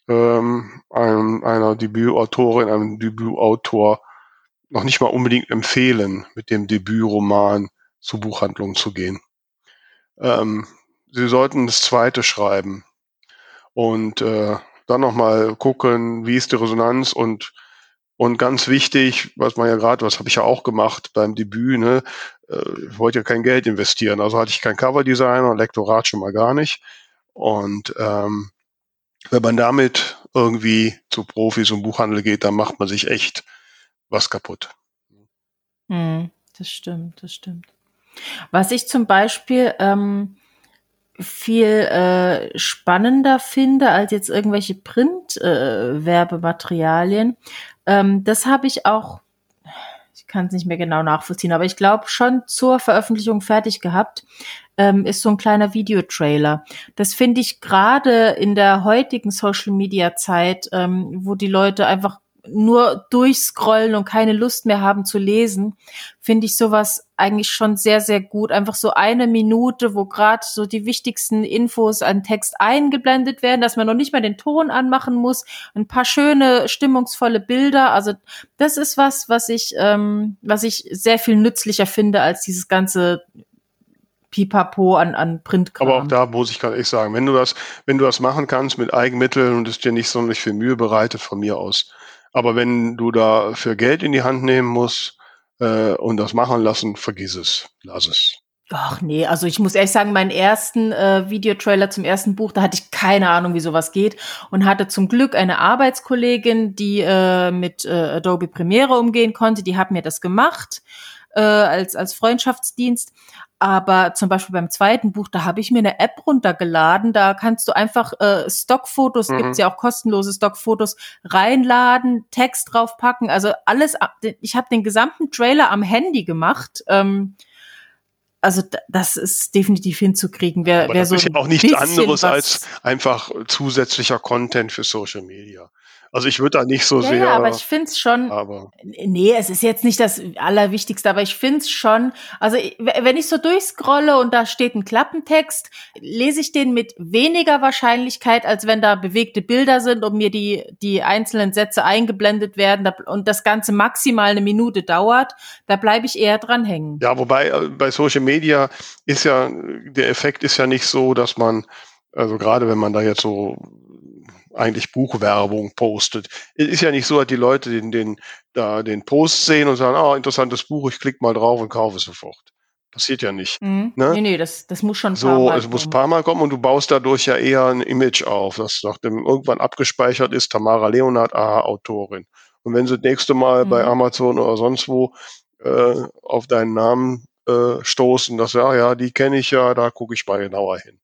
ähm, einem, einer Debütautorin, einem Debütautor noch nicht mal unbedingt empfehlen, mit dem Debütroman zur Buchhandlung zu gehen. Ähm, sie sollten das zweite schreiben und äh, dann nochmal gucken, wie ist die Resonanz und und ganz wichtig, was man ja gerade, was habe ich ja auch gemacht beim Debüt, ne, ich wollte ja kein Geld investieren, also hatte ich kein Coverdesigner, Lektorat schon mal gar nicht. Und ähm, wenn man damit irgendwie zu Profis und Buchhandel geht, dann macht man sich echt was kaputt. Hm, das stimmt, das stimmt. Was ich zum Beispiel ähm, viel äh, spannender finde als jetzt irgendwelche Print-Werbematerialien, äh, ähm, das habe ich auch, kann es nicht mehr genau nachvollziehen, aber ich glaube schon zur Veröffentlichung fertig gehabt, ähm, ist so ein kleiner Videotrailer. Das finde ich gerade in der heutigen Social-Media-Zeit, ähm, wo die Leute einfach nur durchscrollen und keine Lust mehr haben zu lesen, finde ich sowas eigentlich schon sehr, sehr gut. Einfach so eine Minute, wo gerade so die wichtigsten Infos an Text eingeblendet werden, dass man noch nicht mal den Ton anmachen muss. Ein paar schöne, stimmungsvolle Bilder. Also das ist was, was ich, ähm, was ich sehr viel nützlicher finde als dieses ganze Pipapo an, an Printkram. Aber auch da muss ich ganz ehrlich sagen, wenn du das, wenn du das machen kannst mit Eigenmitteln und es dir nicht sonderlich viel Mühe bereitet, von mir aus, aber wenn du da für Geld in die Hand nehmen musst äh, und das machen lassen, vergiss es, lass es. Ach nee, also ich muss ehrlich sagen, meinen ersten äh, Videotrailer zum ersten Buch, da hatte ich keine Ahnung, wie sowas geht und hatte zum Glück eine Arbeitskollegin, die äh, mit äh, Adobe Premiere umgehen konnte, die hat mir das gemacht äh, als als Freundschaftsdienst aber zum Beispiel beim zweiten Buch, da habe ich mir eine App runtergeladen. Da kannst du einfach äh, Stockfotos, mhm. gibt's ja auch kostenlose Stockfotos, reinladen, Text draufpacken. Also alles, ich habe den gesamten Trailer am Handy gemacht. Ähm, also das ist definitiv hinzukriegen. Wer, Aber wer das so ist ja auch nichts anderes als einfach zusätzlicher Content für Social Media. Also ich würde da nicht so ja, sehr. Ja, aber ich finde es schon. Aber nee, es ist jetzt nicht das Allerwichtigste, aber ich finde es schon. Also wenn ich so durchscrolle und da steht ein Klappentext, lese ich den mit weniger Wahrscheinlichkeit, als wenn da bewegte Bilder sind und mir die, die einzelnen Sätze eingeblendet werden und das Ganze maximal eine Minute dauert. Da bleibe ich eher dran hängen. Ja, wobei äh, bei Social Media ist ja, der Effekt ist ja nicht so, dass man, also gerade wenn man da jetzt so eigentlich Buchwerbung postet. Es ist ja nicht so, dass die Leute den, den, da den Post sehen und sagen, ah, oh, interessantes Buch, ich klicke mal drauf und kaufe es sofort. Passiert ja nicht. Mhm. Ne? Nee, nee, das, das muss schon ein so, paar Mal es muss ein paar Mal kommen und du baust dadurch ja eher ein Image auf, das nachdem irgendwann abgespeichert ist, Tamara Leonard, aha, Autorin. Und wenn sie das nächste Mal mhm. bei Amazon oder sonst wo äh, auf deinen Namen äh, stoßen, dass ja, ja, die kenne ich ja, da gucke ich mal genauer hin.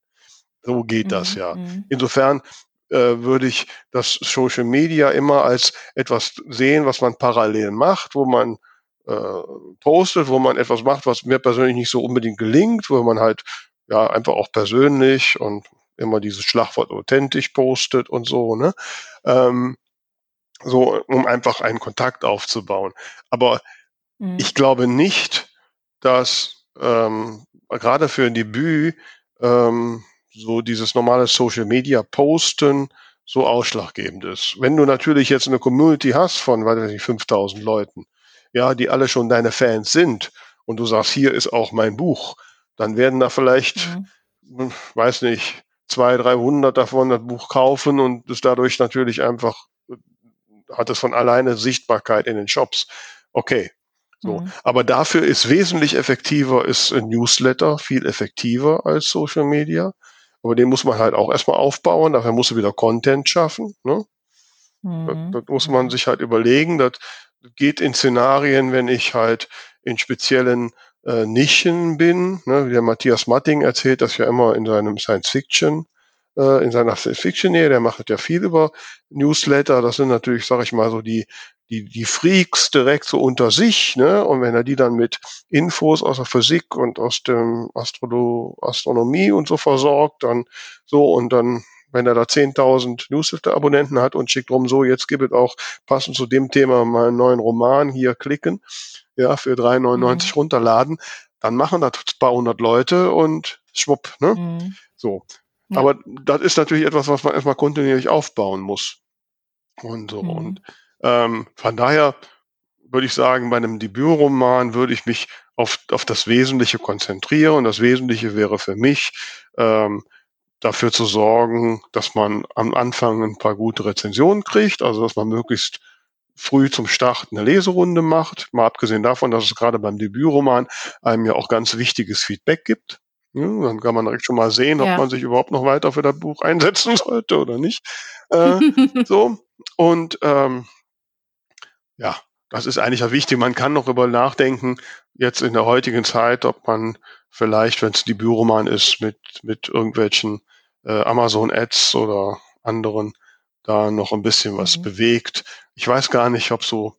So geht mhm. das ja. Mhm. Insofern äh, würde ich das Social Media immer als etwas sehen, was man parallel macht, wo man äh, postet, wo man etwas macht, was mir persönlich nicht so unbedingt gelingt, wo man halt ja einfach auch persönlich und immer dieses Schlagwort authentisch postet und so, ne? Ähm, so, um einfach einen Kontakt aufzubauen. Aber mhm. ich glaube nicht, dass ähm, gerade für ein Debüt ähm, so dieses normale Social Media Posten so ausschlaggebend ist. Wenn du natürlich jetzt eine Community hast von, weiß ich nicht, 5000 Leuten, ja, die alle schon deine Fans sind und du sagst, hier ist auch mein Buch, dann werden da vielleicht, mhm. weiß nicht, zwei, 300 davon das Buch kaufen und es dadurch natürlich einfach hat es von alleine Sichtbarkeit in den Shops. Okay. So. Mhm. Aber dafür ist wesentlich effektiver, ist ein Newsletter viel effektiver als Social Media. Aber den muss man halt auch erstmal aufbauen. Dafür musst du wieder Content schaffen. Ne? Mhm. Das, das, muss man sich halt überlegen. Das geht in Szenarien, wenn ich halt in speziellen äh, Nischen bin. Ne? Der Matthias Matting erzählt das ja immer in seinem Science Fiction, äh, in seiner Science Fiction Nähe. Der macht ja viel über Newsletter. Das sind natürlich, sag ich mal, so die die, die Freaks direkt so unter sich, ne? Und wenn er die dann mit Infos aus der Physik und aus dem Astrolo Astronomie und so versorgt, dann so und dann wenn er da 10.000 Newsletter-Abonnenten hat und schickt rum, so, jetzt gibt es auch passend zu dem Thema mal einen neuen Roman, hier klicken, ja, für 3,99 mhm. runterladen, dann machen das 200 Leute und schwupp, ne? Mhm. So. Ja. Aber das ist natürlich etwas, was man erstmal kontinuierlich aufbauen muss. Und so. Mhm. Und ähm, von daher würde ich sagen, bei einem Debütroman würde ich mich auf, auf das Wesentliche konzentrieren. Und das Wesentliche wäre für mich, ähm, dafür zu sorgen, dass man am Anfang ein paar gute Rezensionen kriegt, also dass man möglichst früh zum Start eine Leserunde macht, mal abgesehen davon, dass es gerade beim Debütroman einem ja auch ganz wichtiges Feedback gibt. Ja, dann kann man direkt schon mal sehen, ob ja. man sich überhaupt noch weiter für das Buch einsetzen sollte oder nicht. Äh, so. Und ähm, ja, das ist eigentlich ja wichtig. Man kann noch über nachdenken, jetzt in der heutigen Zeit, ob man vielleicht, wenn es die Büroman ist, mit, mit irgendwelchen äh, Amazon-Ads oder anderen da noch ein bisschen was mhm. bewegt. Ich weiß gar nicht, ob so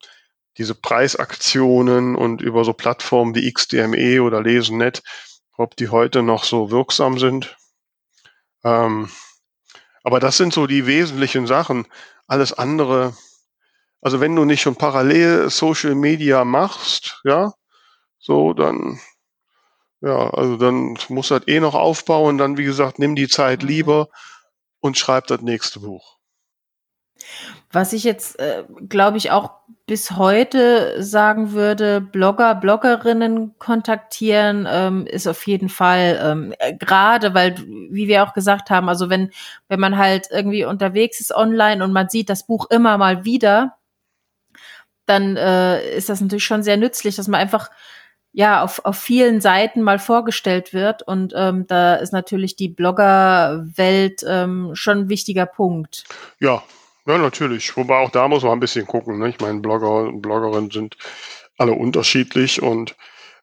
diese Preisaktionen und über so Plattformen wie XDME oder Lesennet, ob die heute noch so wirksam sind. Ähm, aber das sind so die wesentlichen Sachen. Alles andere, also wenn du nicht schon parallel Social Media machst, ja, so, dann, ja, also dann musst du halt eh noch aufbauen. Dann, wie gesagt, nimm die Zeit mhm. lieber und schreib das nächste Buch. Was ich jetzt, äh, glaube ich, auch bis heute sagen würde, Blogger, Bloggerinnen kontaktieren, ähm, ist auf jeden Fall ähm, äh, gerade, weil, wie wir auch gesagt haben, also wenn, wenn man halt irgendwie unterwegs ist online und man sieht das Buch immer mal wieder, dann äh, ist das natürlich schon sehr nützlich, dass man einfach ja auf, auf vielen Seiten mal vorgestellt wird. Und ähm, da ist natürlich die Bloggerwelt ähm, schon ein wichtiger Punkt. Ja, ja, natürlich. Wobei auch da muss man ein bisschen gucken. Ne? Ich meine, Blogger und Bloggerinnen sind alle unterschiedlich und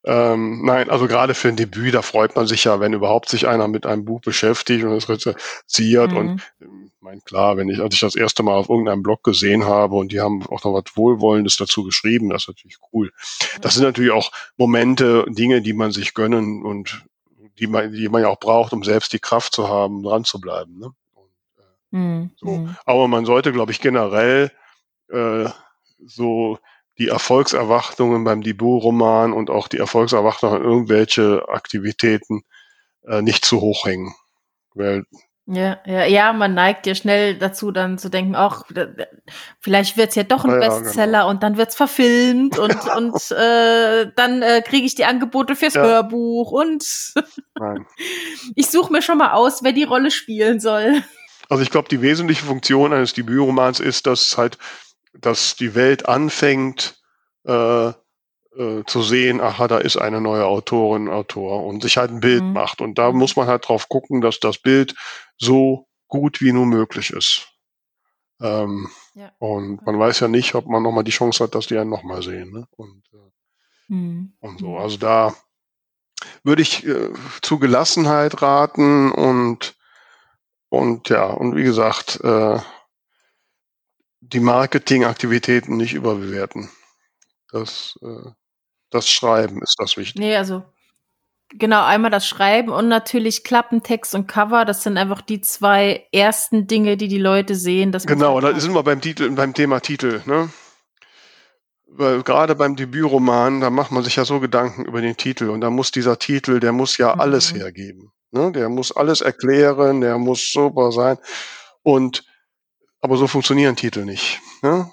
ähm, nein, also gerade für ein Debüt, da freut man sich ja, wenn überhaupt sich einer mit einem Buch beschäftigt und es rezensiert. Mhm. Und ähm, mein klar, wenn ich, als ich das erste Mal auf irgendeinem Blog gesehen habe und die haben auch noch was Wohlwollendes dazu geschrieben, das ist natürlich cool. Das sind natürlich auch Momente, Dinge, die man sich gönnen und die man, die man ja auch braucht, um selbst die Kraft zu haben, dran zu bleiben. Ne? Mhm. so. Mhm. Aber man sollte, glaube ich, generell äh, so die Erfolgserwartungen beim Debut-Roman und auch die Erfolgserwartungen an irgendwelche Aktivitäten äh, nicht zu hoch hängen. Weil ja, ja, ja, man neigt ja schnell dazu, dann zu denken, ach, vielleicht wird's ja doch ein ja, Bestseller genau. und dann wird's verfilmt und, und äh, dann äh, kriege ich die Angebote fürs ja. Hörbuch und ich suche mir schon mal aus, wer die Rolle spielen soll. Also ich glaube, die wesentliche Funktion eines Debütromans ist, dass halt dass die Welt anfängt äh, äh, zu sehen, aha, da ist eine neue Autorin, Autor und sich halt ein Bild mhm. macht. Und da muss man halt drauf gucken, dass das Bild so gut wie nur möglich ist. Ähm, ja. Und man weiß ja nicht, ob man nochmal die Chance hat, dass die einen nochmal sehen. Ne? Und, äh, mhm. und so. Also da würde ich äh, zu Gelassenheit raten und und ja, und wie gesagt, äh, die Marketingaktivitäten nicht überbewerten. Das, äh, das Schreiben ist das Wichtige. Nee, also genau, einmal das Schreiben und natürlich Klappentext und Cover. Das sind einfach die zwei ersten Dinge, die die Leute sehen. Genau, da sind wir beim Titel, beim Thema Titel. Ne? Weil gerade beim Debütroman, da macht man sich ja so Gedanken über den Titel und da muss dieser Titel, der muss ja mhm. alles hergeben. Ne? Der muss alles erklären, der muss super sein. Und aber so funktionieren Titel nicht. Ne?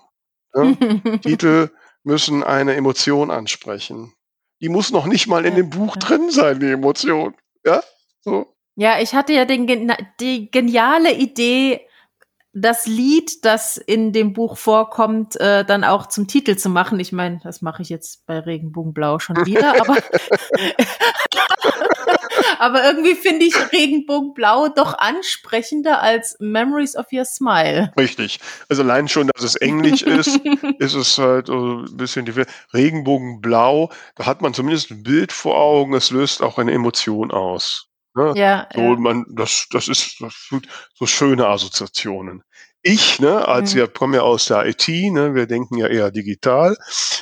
Ja? Titel müssen eine Emotion ansprechen. Die muss noch nicht mal in dem Buch drin sein, die Emotion. Ja, so. Ja, ich hatte ja den, die geniale Idee, das Lied, das in dem Buch vorkommt, äh, dann auch zum Titel zu machen. Ich meine, das mache ich jetzt bei Regenbogenblau schon wieder, aber Aber irgendwie finde ich Regenbogenblau doch ansprechender als Memories of Your Smile. Richtig. Also allein schon, dass es Englisch ist, ist es halt so ein bisschen die Regenbogenblau. Da hat man zumindest ein Bild vor Augen. Es löst auch eine Emotion aus. Ne? Ja, so, ja. Man, das, das ist das so schöne Assoziationen ich, ne, als mhm. wir kommen ja aus der IT, ne, wir denken ja eher digital.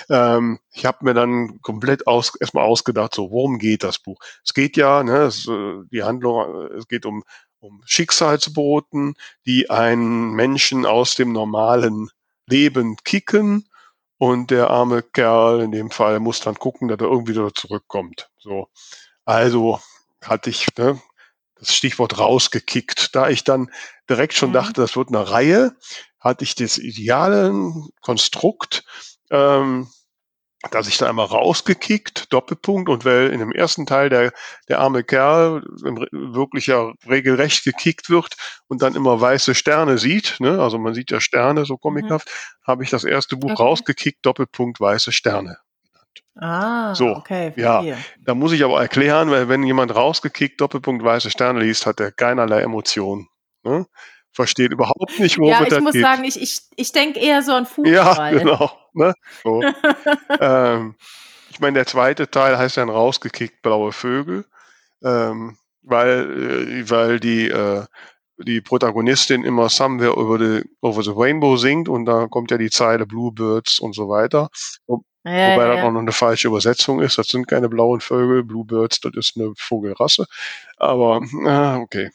Ähm, ich habe mir dann komplett aus, erstmal ausgedacht, so worum geht das Buch? Es geht ja, ne, es, äh, die Handlung, äh, es geht um um Schicksalsboten, die einen Menschen aus dem normalen Leben kicken und der arme Kerl in dem Fall muss dann gucken, dass er irgendwie wieder zurückkommt. So, also hatte ich ne, das Stichwort rausgekickt. Da ich dann direkt schon mhm. dachte, das wird eine Reihe, hatte ich das ideale Konstrukt, ähm, dass ich da einmal rausgekickt, Doppelpunkt, und weil in dem ersten Teil der, der arme Kerl wirklich ja regelrecht gekickt wird und dann immer weiße Sterne sieht, ne? also man sieht ja Sterne so mhm. comichaft, mhm. habe ich das erste Buch okay. rausgekickt, Doppelpunkt, weiße Sterne. Ah, so, okay. Ja, da muss ich aber erklären, weil wenn jemand rausgekickt Doppelpunkt weiße Sterne liest, hat er keinerlei Emotionen. Ne? Versteht überhaupt nicht, worum ja, es geht. Ja, ich muss sagen, ich, ich, ich denke eher so an Fußball. Ja, genau. Ne? So. ähm, ich meine, der zweite Teil heißt dann rausgekickt blaue Vögel, ähm, weil, äh, weil die, äh, die Protagonistin immer Somewhere over the, over the Rainbow singt und da kommt ja die Zeile Bluebirds und so weiter. Und ja, Wobei ja. das auch noch eine falsche Übersetzung ist. Das sind keine blauen Vögel. Bluebirds, das ist eine Vogelrasse. Aber, ah, okay.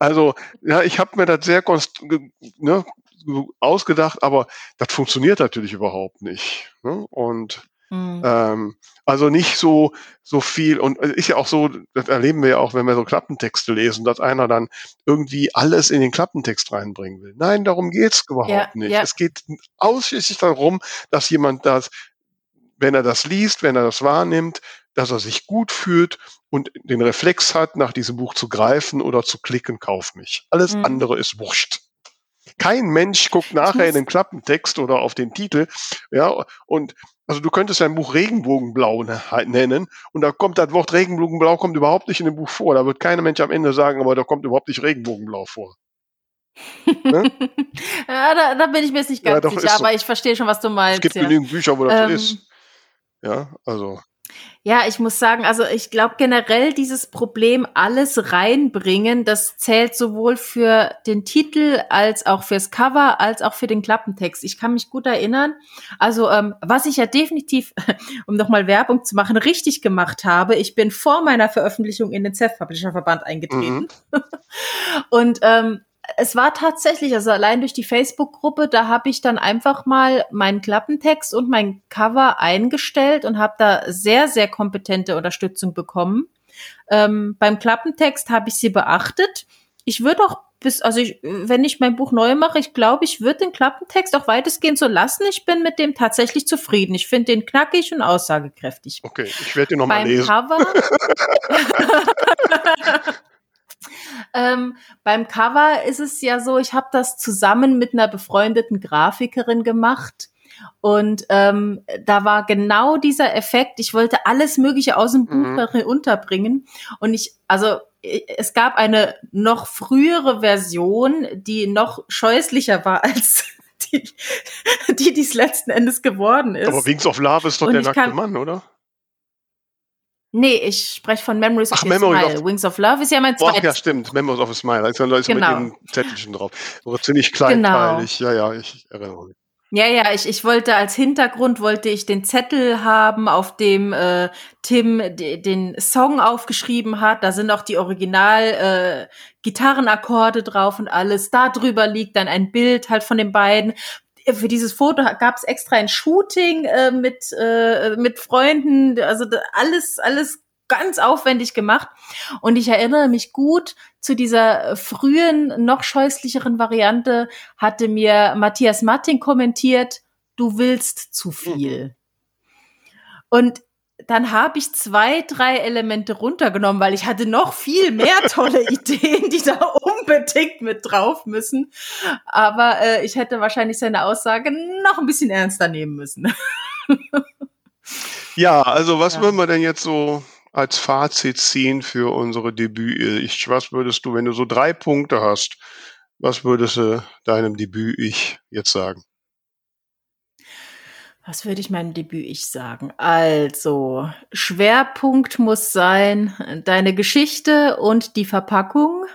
Also, ja, ich habe mir das sehr ne, ausgedacht, aber das funktioniert natürlich überhaupt nicht. Ne? Und mhm. ähm, also nicht so so viel und ist ja auch so, das erleben wir ja auch, wenn wir so Klappentexte lesen, dass einer dann irgendwie alles in den Klappentext reinbringen will. Nein, darum geht's überhaupt ja, nicht. Ja. Es geht ausschließlich darum, dass jemand das wenn er das liest, wenn er das wahrnimmt, dass er sich gut fühlt und den Reflex hat, nach diesem Buch zu greifen oder zu klicken, kauf mich. Alles mhm. andere ist wurscht. Kein Mensch guckt nachher in den Klappentext oder auf den Titel, ja, und also du könntest ein Buch Regenbogenblau ne, halt nennen und da kommt das Wort Regenbogenblau kommt überhaupt nicht in dem Buch vor. Da wird kein Mensch am Ende sagen, aber da kommt überhaupt nicht Regenbogenblau vor. Ne? ja, da, da, bin ich mir jetzt nicht ganz ja, sicher, aber so. ich verstehe schon, was du meinst. Es gibt ja. genügend Bücher, wo das ähm, ist. Ja, also. Ja, ich muss sagen, also ich glaube generell dieses Problem alles reinbringen, das zählt sowohl für den Titel als auch fürs Cover als auch für den Klappentext. Ich kann mich gut erinnern. Also ähm, was ich ja definitiv, um nochmal Werbung zu machen, richtig gemacht habe, ich bin vor meiner Veröffentlichung in den Self-Publisher Verband eingetreten. Mhm. Und ähm, es war tatsächlich, also allein durch die Facebook-Gruppe, da habe ich dann einfach mal meinen Klappentext und mein Cover eingestellt und habe da sehr, sehr kompetente Unterstützung bekommen. Ähm, beim Klappentext habe ich sie beachtet. Ich würde auch bis, also ich, wenn ich mein Buch neu mache, ich glaube, ich würde den Klappentext auch weitestgehend so lassen. Ich bin mit dem tatsächlich zufrieden. Ich finde den knackig und aussagekräftig. Okay, ich werde den nochmal lesen. Cover Ähm, beim Cover ist es ja so, ich habe das zusammen mit einer befreundeten Grafikerin gemacht. Und ähm, da war genau dieser Effekt. Ich wollte alles Mögliche aus dem Buch mhm. unterbringen. Und ich, also es gab eine noch frühere Version, die noch scheußlicher war als die, die es letzten Endes geworden ist. Aber Wings of Love ist doch Und der nackte Mann, oder? Nee, ich spreche von Memories Ach, of Memory Smile. Of, Wings of Love ist ja mein zweites. ja, stimmt. Memories of a Smile. Da ist ja genau. mit dem Zettelchen drauf. Aber ziemlich kleinteilig. Genau. Ja, ja, ich erinnere mich. Ja, ja, ich, ich wollte als Hintergrund wollte ich den Zettel haben, auf dem äh, Tim den Song aufgeschrieben hat. Da sind auch die Original äh, Gitarrenakkorde drauf und alles. Da drüber liegt dann ein Bild halt von den beiden für dieses Foto gab es extra ein Shooting äh, mit, äh, mit Freunden, also alles, alles ganz aufwendig gemacht. Und ich erinnere mich gut, zu dieser frühen, noch scheußlicheren Variante hatte mir Matthias Martin kommentiert, du willst zu viel. Mhm. Und dann habe ich zwei, drei Elemente runtergenommen, weil ich hatte noch viel mehr tolle Ideen, die da unbedingt mit drauf müssen. Aber äh, ich hätte wahrscheinlich seine Aussage noch ein bisschen ernster nehmen müssen. ja, also was ja. wollen wir denn jetzt so als Fazit ziehen für unsere Debüt-Ich? Was würdest du, wenn du so drei Punkte hast, was würdest du deinem Debüt-Ich jetzt sagen? Was würde ich meinem Debüt-Ich sagen? Also, Schwerpunkt muss sein deine Geschichte und die Verpackung.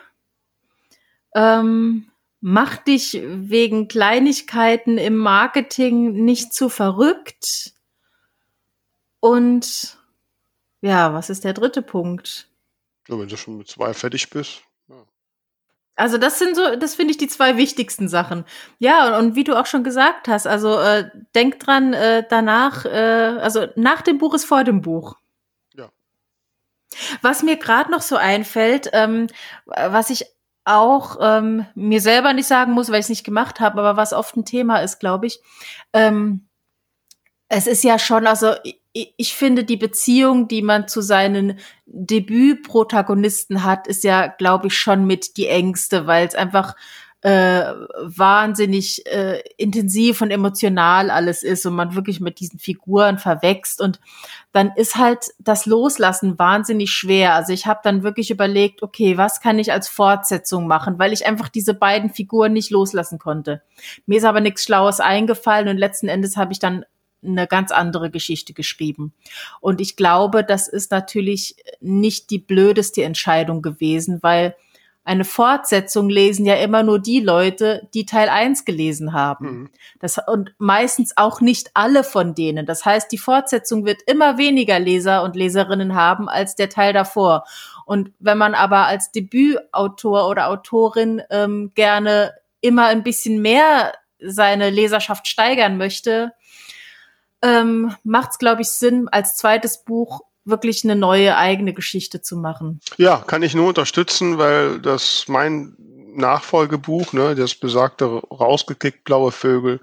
Ähm, mach dich wegen Kleinigkeiten im Marketing nicht zu verrückt. Und ja, was ist der dritte Punkt? Ja, wenn du schon mit zwei fertig bist. Also das sind so, das finde ich die zwei wichtigsten Sachen. Ja, und, und, wie du auch schon gesagt hast, also äh, denk dran, äh, danach, äh, also nach dem Buch ist vor dem Buch. Ja. Was mir gerade noch so einfällt, ähm, was ich auch ähm, mir selber nicht sagen muss, weil ich es nicht gemacht habe, aber was oft ein Thema ist, glaube ich. Ähm, es ist ja schon, also ich finde, die Beziehung, die man zu seinen Debütprotagonisten hat, ist ja, glaube ich, schon mit die engste, weil es einfach äh, wahnsinnig äh, intensiv und emotional alles ist und man wirklich mit diesen Figuren verwächst und dann ist halt das Loslassen wahnsinnig schwer. Also ich habe dann wirklich überlegt, okay, was kann ich als Fortsetzung machen, weil ich einfach diese beiden Figuren nicht loslassen konnte. Mir ist aber nichts Schlaues eingefallen und letzten Endes habe ich dann eine ganz andere Geschichte geschrieben. Und ich glaube, das ist natürlich nicht die blödeste Entscheidung gewesen, weil eine Fortsetzung lesen ja immer nur die Leute, die Teil 1 gelesen haben. Mhm. Das, und meistens auch nicht alle von denen. Das heißt, die Fortsetzung wird immer weniger Leser und Leserinnen haben als der Teil davor. Und wenn man aber als Debütautor oder Autorin ähm, gerne immer ein bisschen mehr seine Leserschaft steigern möchte, ähm, macht es, glaube ich, Sinn, als zweites Buch wirklich eine neue eigene Geschichte zu machen. Ja, kann ich nur unterstützen, weil das mein Nachfolgebuch, ne, das besagte rausgekickt blaue Vögel,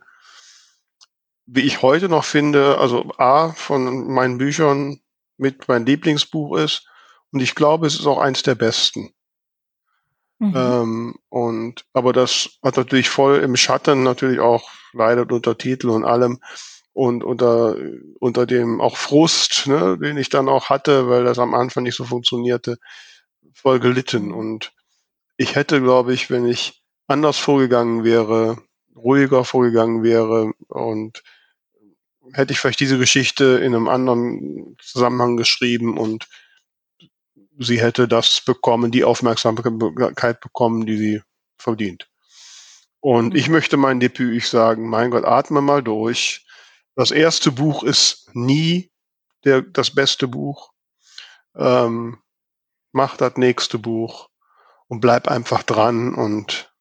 wie ich heute noch finde, also A von meinen Büchern mit mein Lieblingsbuch ist und ich glaube, es ist auch eins der besten. Mhm. Ähm, und aber das hat natürlich voll im Schatten natürlich auch leidet unter Titel und allem und unter, unter dem auch Frust, ne, den ich dann auch hatte, weil das am Anfang nicht so funktionierte, voll gelitten. Und ich hätte, glaube ich, wenn ich anders vorgegangen wäre, ruhiger vorgegangen wäre und hätte ich vielleicht diese Geschichte in einem anderen Zusammenhang geschrieben und sie hätte das bekommen, die Aufmerksamkeit bekommen, die sie verdient. Und mhm. ich möchte mein Debüt ich sagen, mein Gott, atme mal durch das erste Buch ist nie der, das beste Buch. Ähm, mach das nächste Buch und bleib einfach dran und,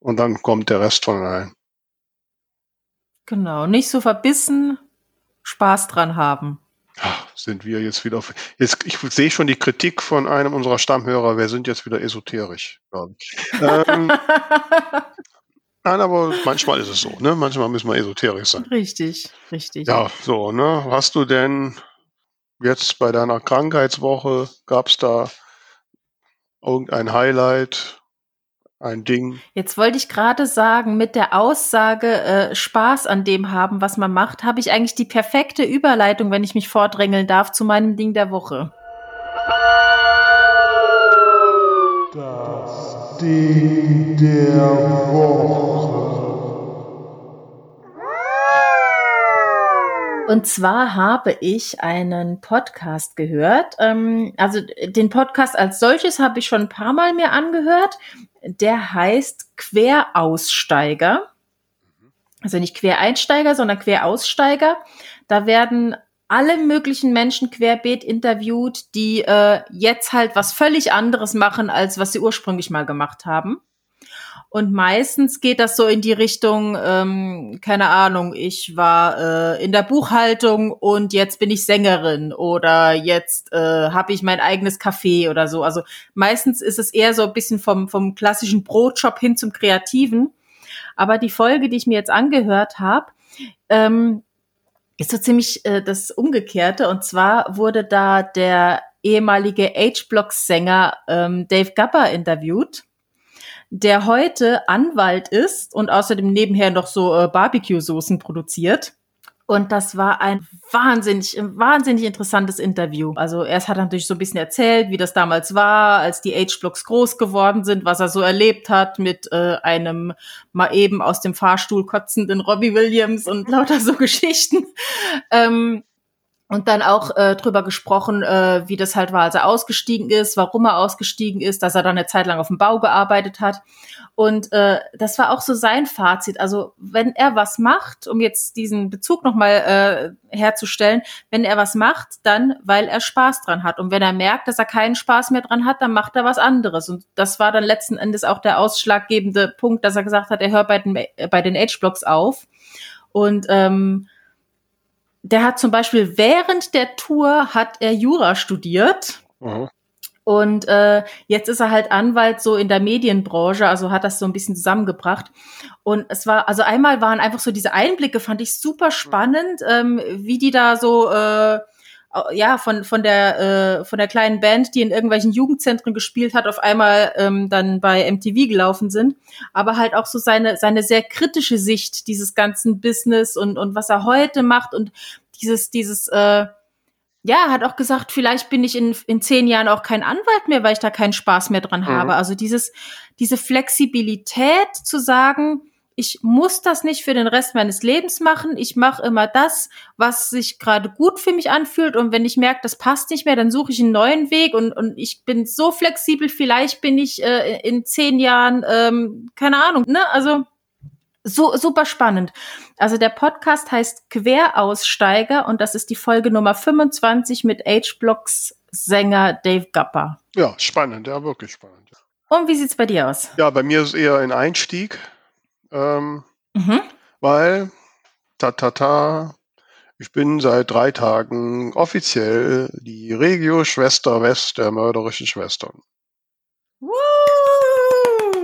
und dann kommt der Rest von allein. Genau, nicht so verbissen, Spaß dran haben. Ach, sind wir jetzt wieder auf, jetzt, ich sehe schon die Kritik von einem unserer Stammhörer, wir sind jetzt wieder esoterisch. ähm, Nein, aber manchmal ist es so, ne? Manchmal müssen wir esoterisch sein. Richtig, richtig. Ja, so, ne? Hast du denn jetzt bei deiner Krankheitswoche, gab es da irgendein Highlight, ein Ding? Jetzt wollte ich gerade sagen, mit der Aussage äh, Spaß an dem haben, was man macht, habe ich eigentlich die perfekte Überleitung, wenn ich mich vordrängeln darf, zu meinem Ding der Woche. Der Woche. Und zwar habe ich einen Podcast gehört. Ähm, also den Podcast als solches habe ich schon ein paar Mal mir angehört. Der heißt Queraussteiger. Also nicht Quereinsteiger, sondern Queraussteiger. Da werden alle möglichen Menschen querbeet interviewt, die äh, jetzt halt was völlig anderes machen, als was sie ursprünglich mal gemacht haben. Und meistens geht das so in die Richtung, ähm, keine Ahnung, ich war äh, in der Buchhaltung und jetzt bin ich Sängerin oder jetzt äh, habe ich mein eigenes Café oder so. Also meistens ist es eher so ein bisschen vom, vom klassischen Brotjob hin zum Kreativen. Aber die Folge, die ich mir jetzt angehört habe, ähm, ist so ziemlich äh, das Umgekehrte. Und zwar wurde da der ehemalige H-Block-Sänger ähm, Dave Gabber interviewt der heute Anwalt ist und außerdem nebenher noch so äh, Barbecue-Soßen produziert. Und das war ein wahnsinnig, wahnsinnig interessantes Interview. Also erst hat er natürlich so ein bisschen erzählt, wie das damals war, als die H-Blocks groß geworden sind, was er so erlebt hat mit äh, einem mal eben aus dem Fahrstuhl kotzenden Robbie Williams und lauter so Geschichten. Ähm, und dann auch äh, drüber gesprochen, äh, wie das halt war, als er ausgestiegen ist, warum er ausgestiegen ist, dass er dann eine Zeit lang auf dem Bau gearbeitet hat. Und äh, das war auch so sein Fazit. Also wenn er was macht, um jetzt diesen Bezug nochmal äh, herzustellen, wenn er was macht, dann weil er Spaß dran hat. Und wenn er merkt, dass er keinen Spaß mehr dran hat, dann macht er was anderes. Und das war dann letzten Endes auch der ausschlaggebende Punkt, dass er gesagt hat, er hört bei den, bei den Age-Blocks auf. Und ähm, der hat zum Beispiel während der Tour hat er Jura studiert. Mhm. Und äh, jetzt ist er halt Anwalt so in der Medienbranche, also hat das so ein bisschen zusammengebracht. Und es war, also einmal waren einfach so diese Einblicke, fand ich super spannend, ähm, wie die da so äh, ja von von der äh, von der kleinen Band, die in irgendwelchen Jugendzentren gespielt hat, auf einmal ähm, dann bei MTV gelaufen sind, aber halt auch so seine seine sehr kritische Sicht dieses ganzen Business und und was er heute macht und dieses dieses äh, ja, hat auch gesagt, vielleicht bin ich in, in zehn Jahren auch kein Anwalt mehr, weil ich da keinen Spaß mehr dran mhm. habe. Also dieses, diese Flexibilität zu sagen, ich muss das nicht für den Rest meines Lebens machen. Ich mache immer das, was sich gerade gut für mich anfühlt. Und wenn ich merke, das passt nicht mehr, dann suche ich einen neuen Weg. Und, und ich bin so flexibel. Vielleicht bin ich äh, in zehn Jahren, ähm, keine Ahnung. Ne? Also so super spannend. Also der Podcast heißt Queraussteiger und das ist die Folge Nummer 25 mit H-Blocks Sänger Dave Gapper. Ja, spannend, ja, wirklich spannend. Und wie sieht's bei dir aus? Ja, bei mir ist eher ein Einstieg. Ähm, mhm. Weil, ta ta ta, ich bin seit drei Tagen offiziell die Regio-Schwester West der mörderischen Schwestern. Woo!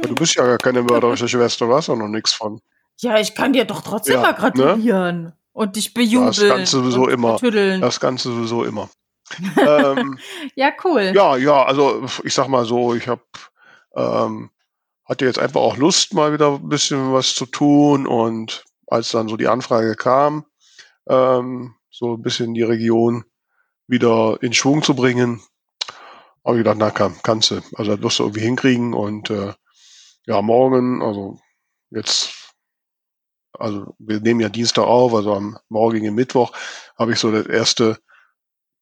Du bist ja gar keine mörderische Schwester, du hast ja noch nichts von. Ja, ich kann dir doch trotzdem ja, mal ne? gratulieren ne? und dich bejubeln. Das Ganze sowieso immer. Vertüddeln. Das Ganze sowieso immer. ähm, ja, cool. Ja, ja, also ich sag mal so, ich habe ähm, hatte jetzt einfach auch Lust, mal wieder ein bisschen was zu tun. Und als dann so die Anfrage kam, ähm, so ein bisschen die Region wieder in Schwung zu bringen, habe ich gedacht, na kann, kannst du. Also das wirst du irgendwie hinkriegen. Und äh, ja, morgen, also jetzt, also wir nehmen ja Dienstag auf, also am morgigen Mittwoch habe ich so das erste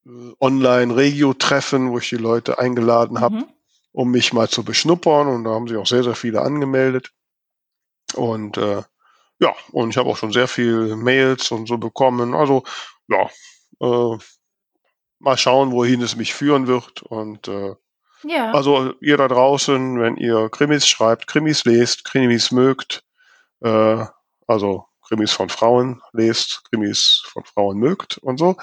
äh, Online-Regio-Treffen, wo ich die Leute eingeladen habe. Mhm um mich mal zu beschnuppern. Und da haben sich auch sehr, sehr viele angemeldet. Und äh, ja, und ich habe auch schon sehr viel Mails und so bekommen. Also ja, äh, mal schauen, wohin es mich führen wird. Und äh, ja. also ihr da draußen, wenn ihr Krimis schreibt, Krimis lest, Krimis mögt, äh, also Krimis von Frauen lest, Krimis von Frauen mögt und so,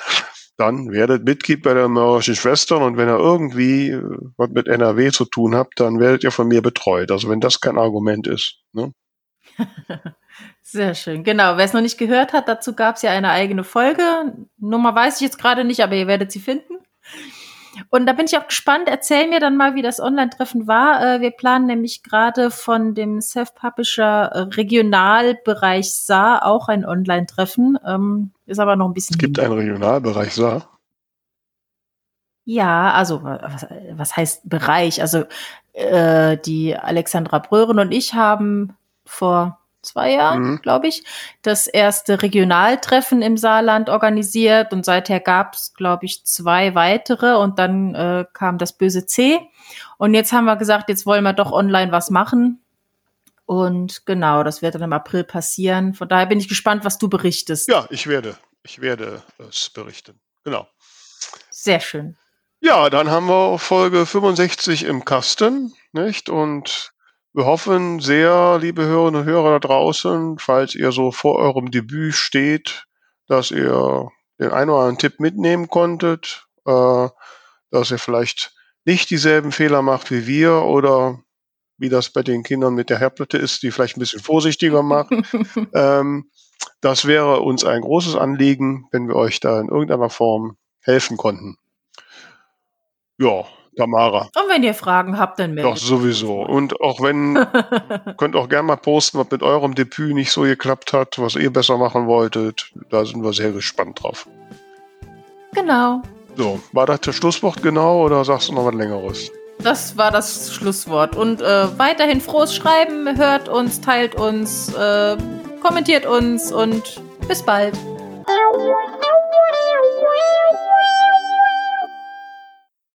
dann werdet Mitglied bei der mörderischen Schwestern und wenn ihr irgendwie äh, was mit NRW zu tun habt, dann werdet ihr von mir betreut. Also wenn das kein Argument ist. Ne? Sehr schön. Genau. Wer es noch nicht gehört hat, dazu gab es ja eine eigene Folge. Nummer weiß ich jetzt gerade nicht, aber ihr werdet sie finden. Und da bin ich auch gespannt. Erzähl mir dann mal, wie das Online-Treffen war. Äh, wir planen nämlich gerade von dem Self-Publisher äh, Regionalbereich Saar auch ein Online-Treffen. Ist aber noch ein bisschen. Es gibt einen Regionalbereich Saar. Ja, also was, was heißt Bereich? Also äh, die Alexandra Bröhren und ich haben vor zwei Jahren, mhm. glaube ich, das erste Regionaltreffen im Saarland organisiert und seither gab es, glaube ich, zwei weitere und dann äh, kam das böse C. Und jetzt haben wir gesagt, jetzt wollen wir doch online was machen. Und genau, das wird dann im April passieren. Von daher bin ich gespannt, was du berichtest. Ja, ich werde, ich werde es berichten. Genau. Sehr schön. Ja, dann haben wir Folge 65 im Kasten, nicht? Und wir hoffen sehr, liebe Hörerinnen und Hörer da draußen, falls ihr so vor eurem Debüt steht, dass ihr den einen oder anderen Tipp mitnehmen konntet, äh, dass ihr vielleicht nicht dieselben Fehler macht wie wir oder wie das bei den Kindern mit der Herdplatte ist, die vielleicht ein bisschen vorsichtiger macht. ähm, das wäre uns ein großes Anliegen, wenn wir euch da in irgendeiner Form helfen konnten. Ja, Tamara. Und wenn ihr Fragen habt, dann meldet Doch, sowieso. Und auch wenn, könnt auch gerne mal posten, was mit eurem Debüt nicht so geklappt hat, was ihr besser machen wolltet. Da sind wir sehr gespannt drauf. Genau. So, war das das Schlusswort genau oder sagst du noch was Längeres? das war das Schlusswort. Und äh, weiterhin frohes Schreiben, hört uns, teilt uns, äh, kommentiert uns und bis bald.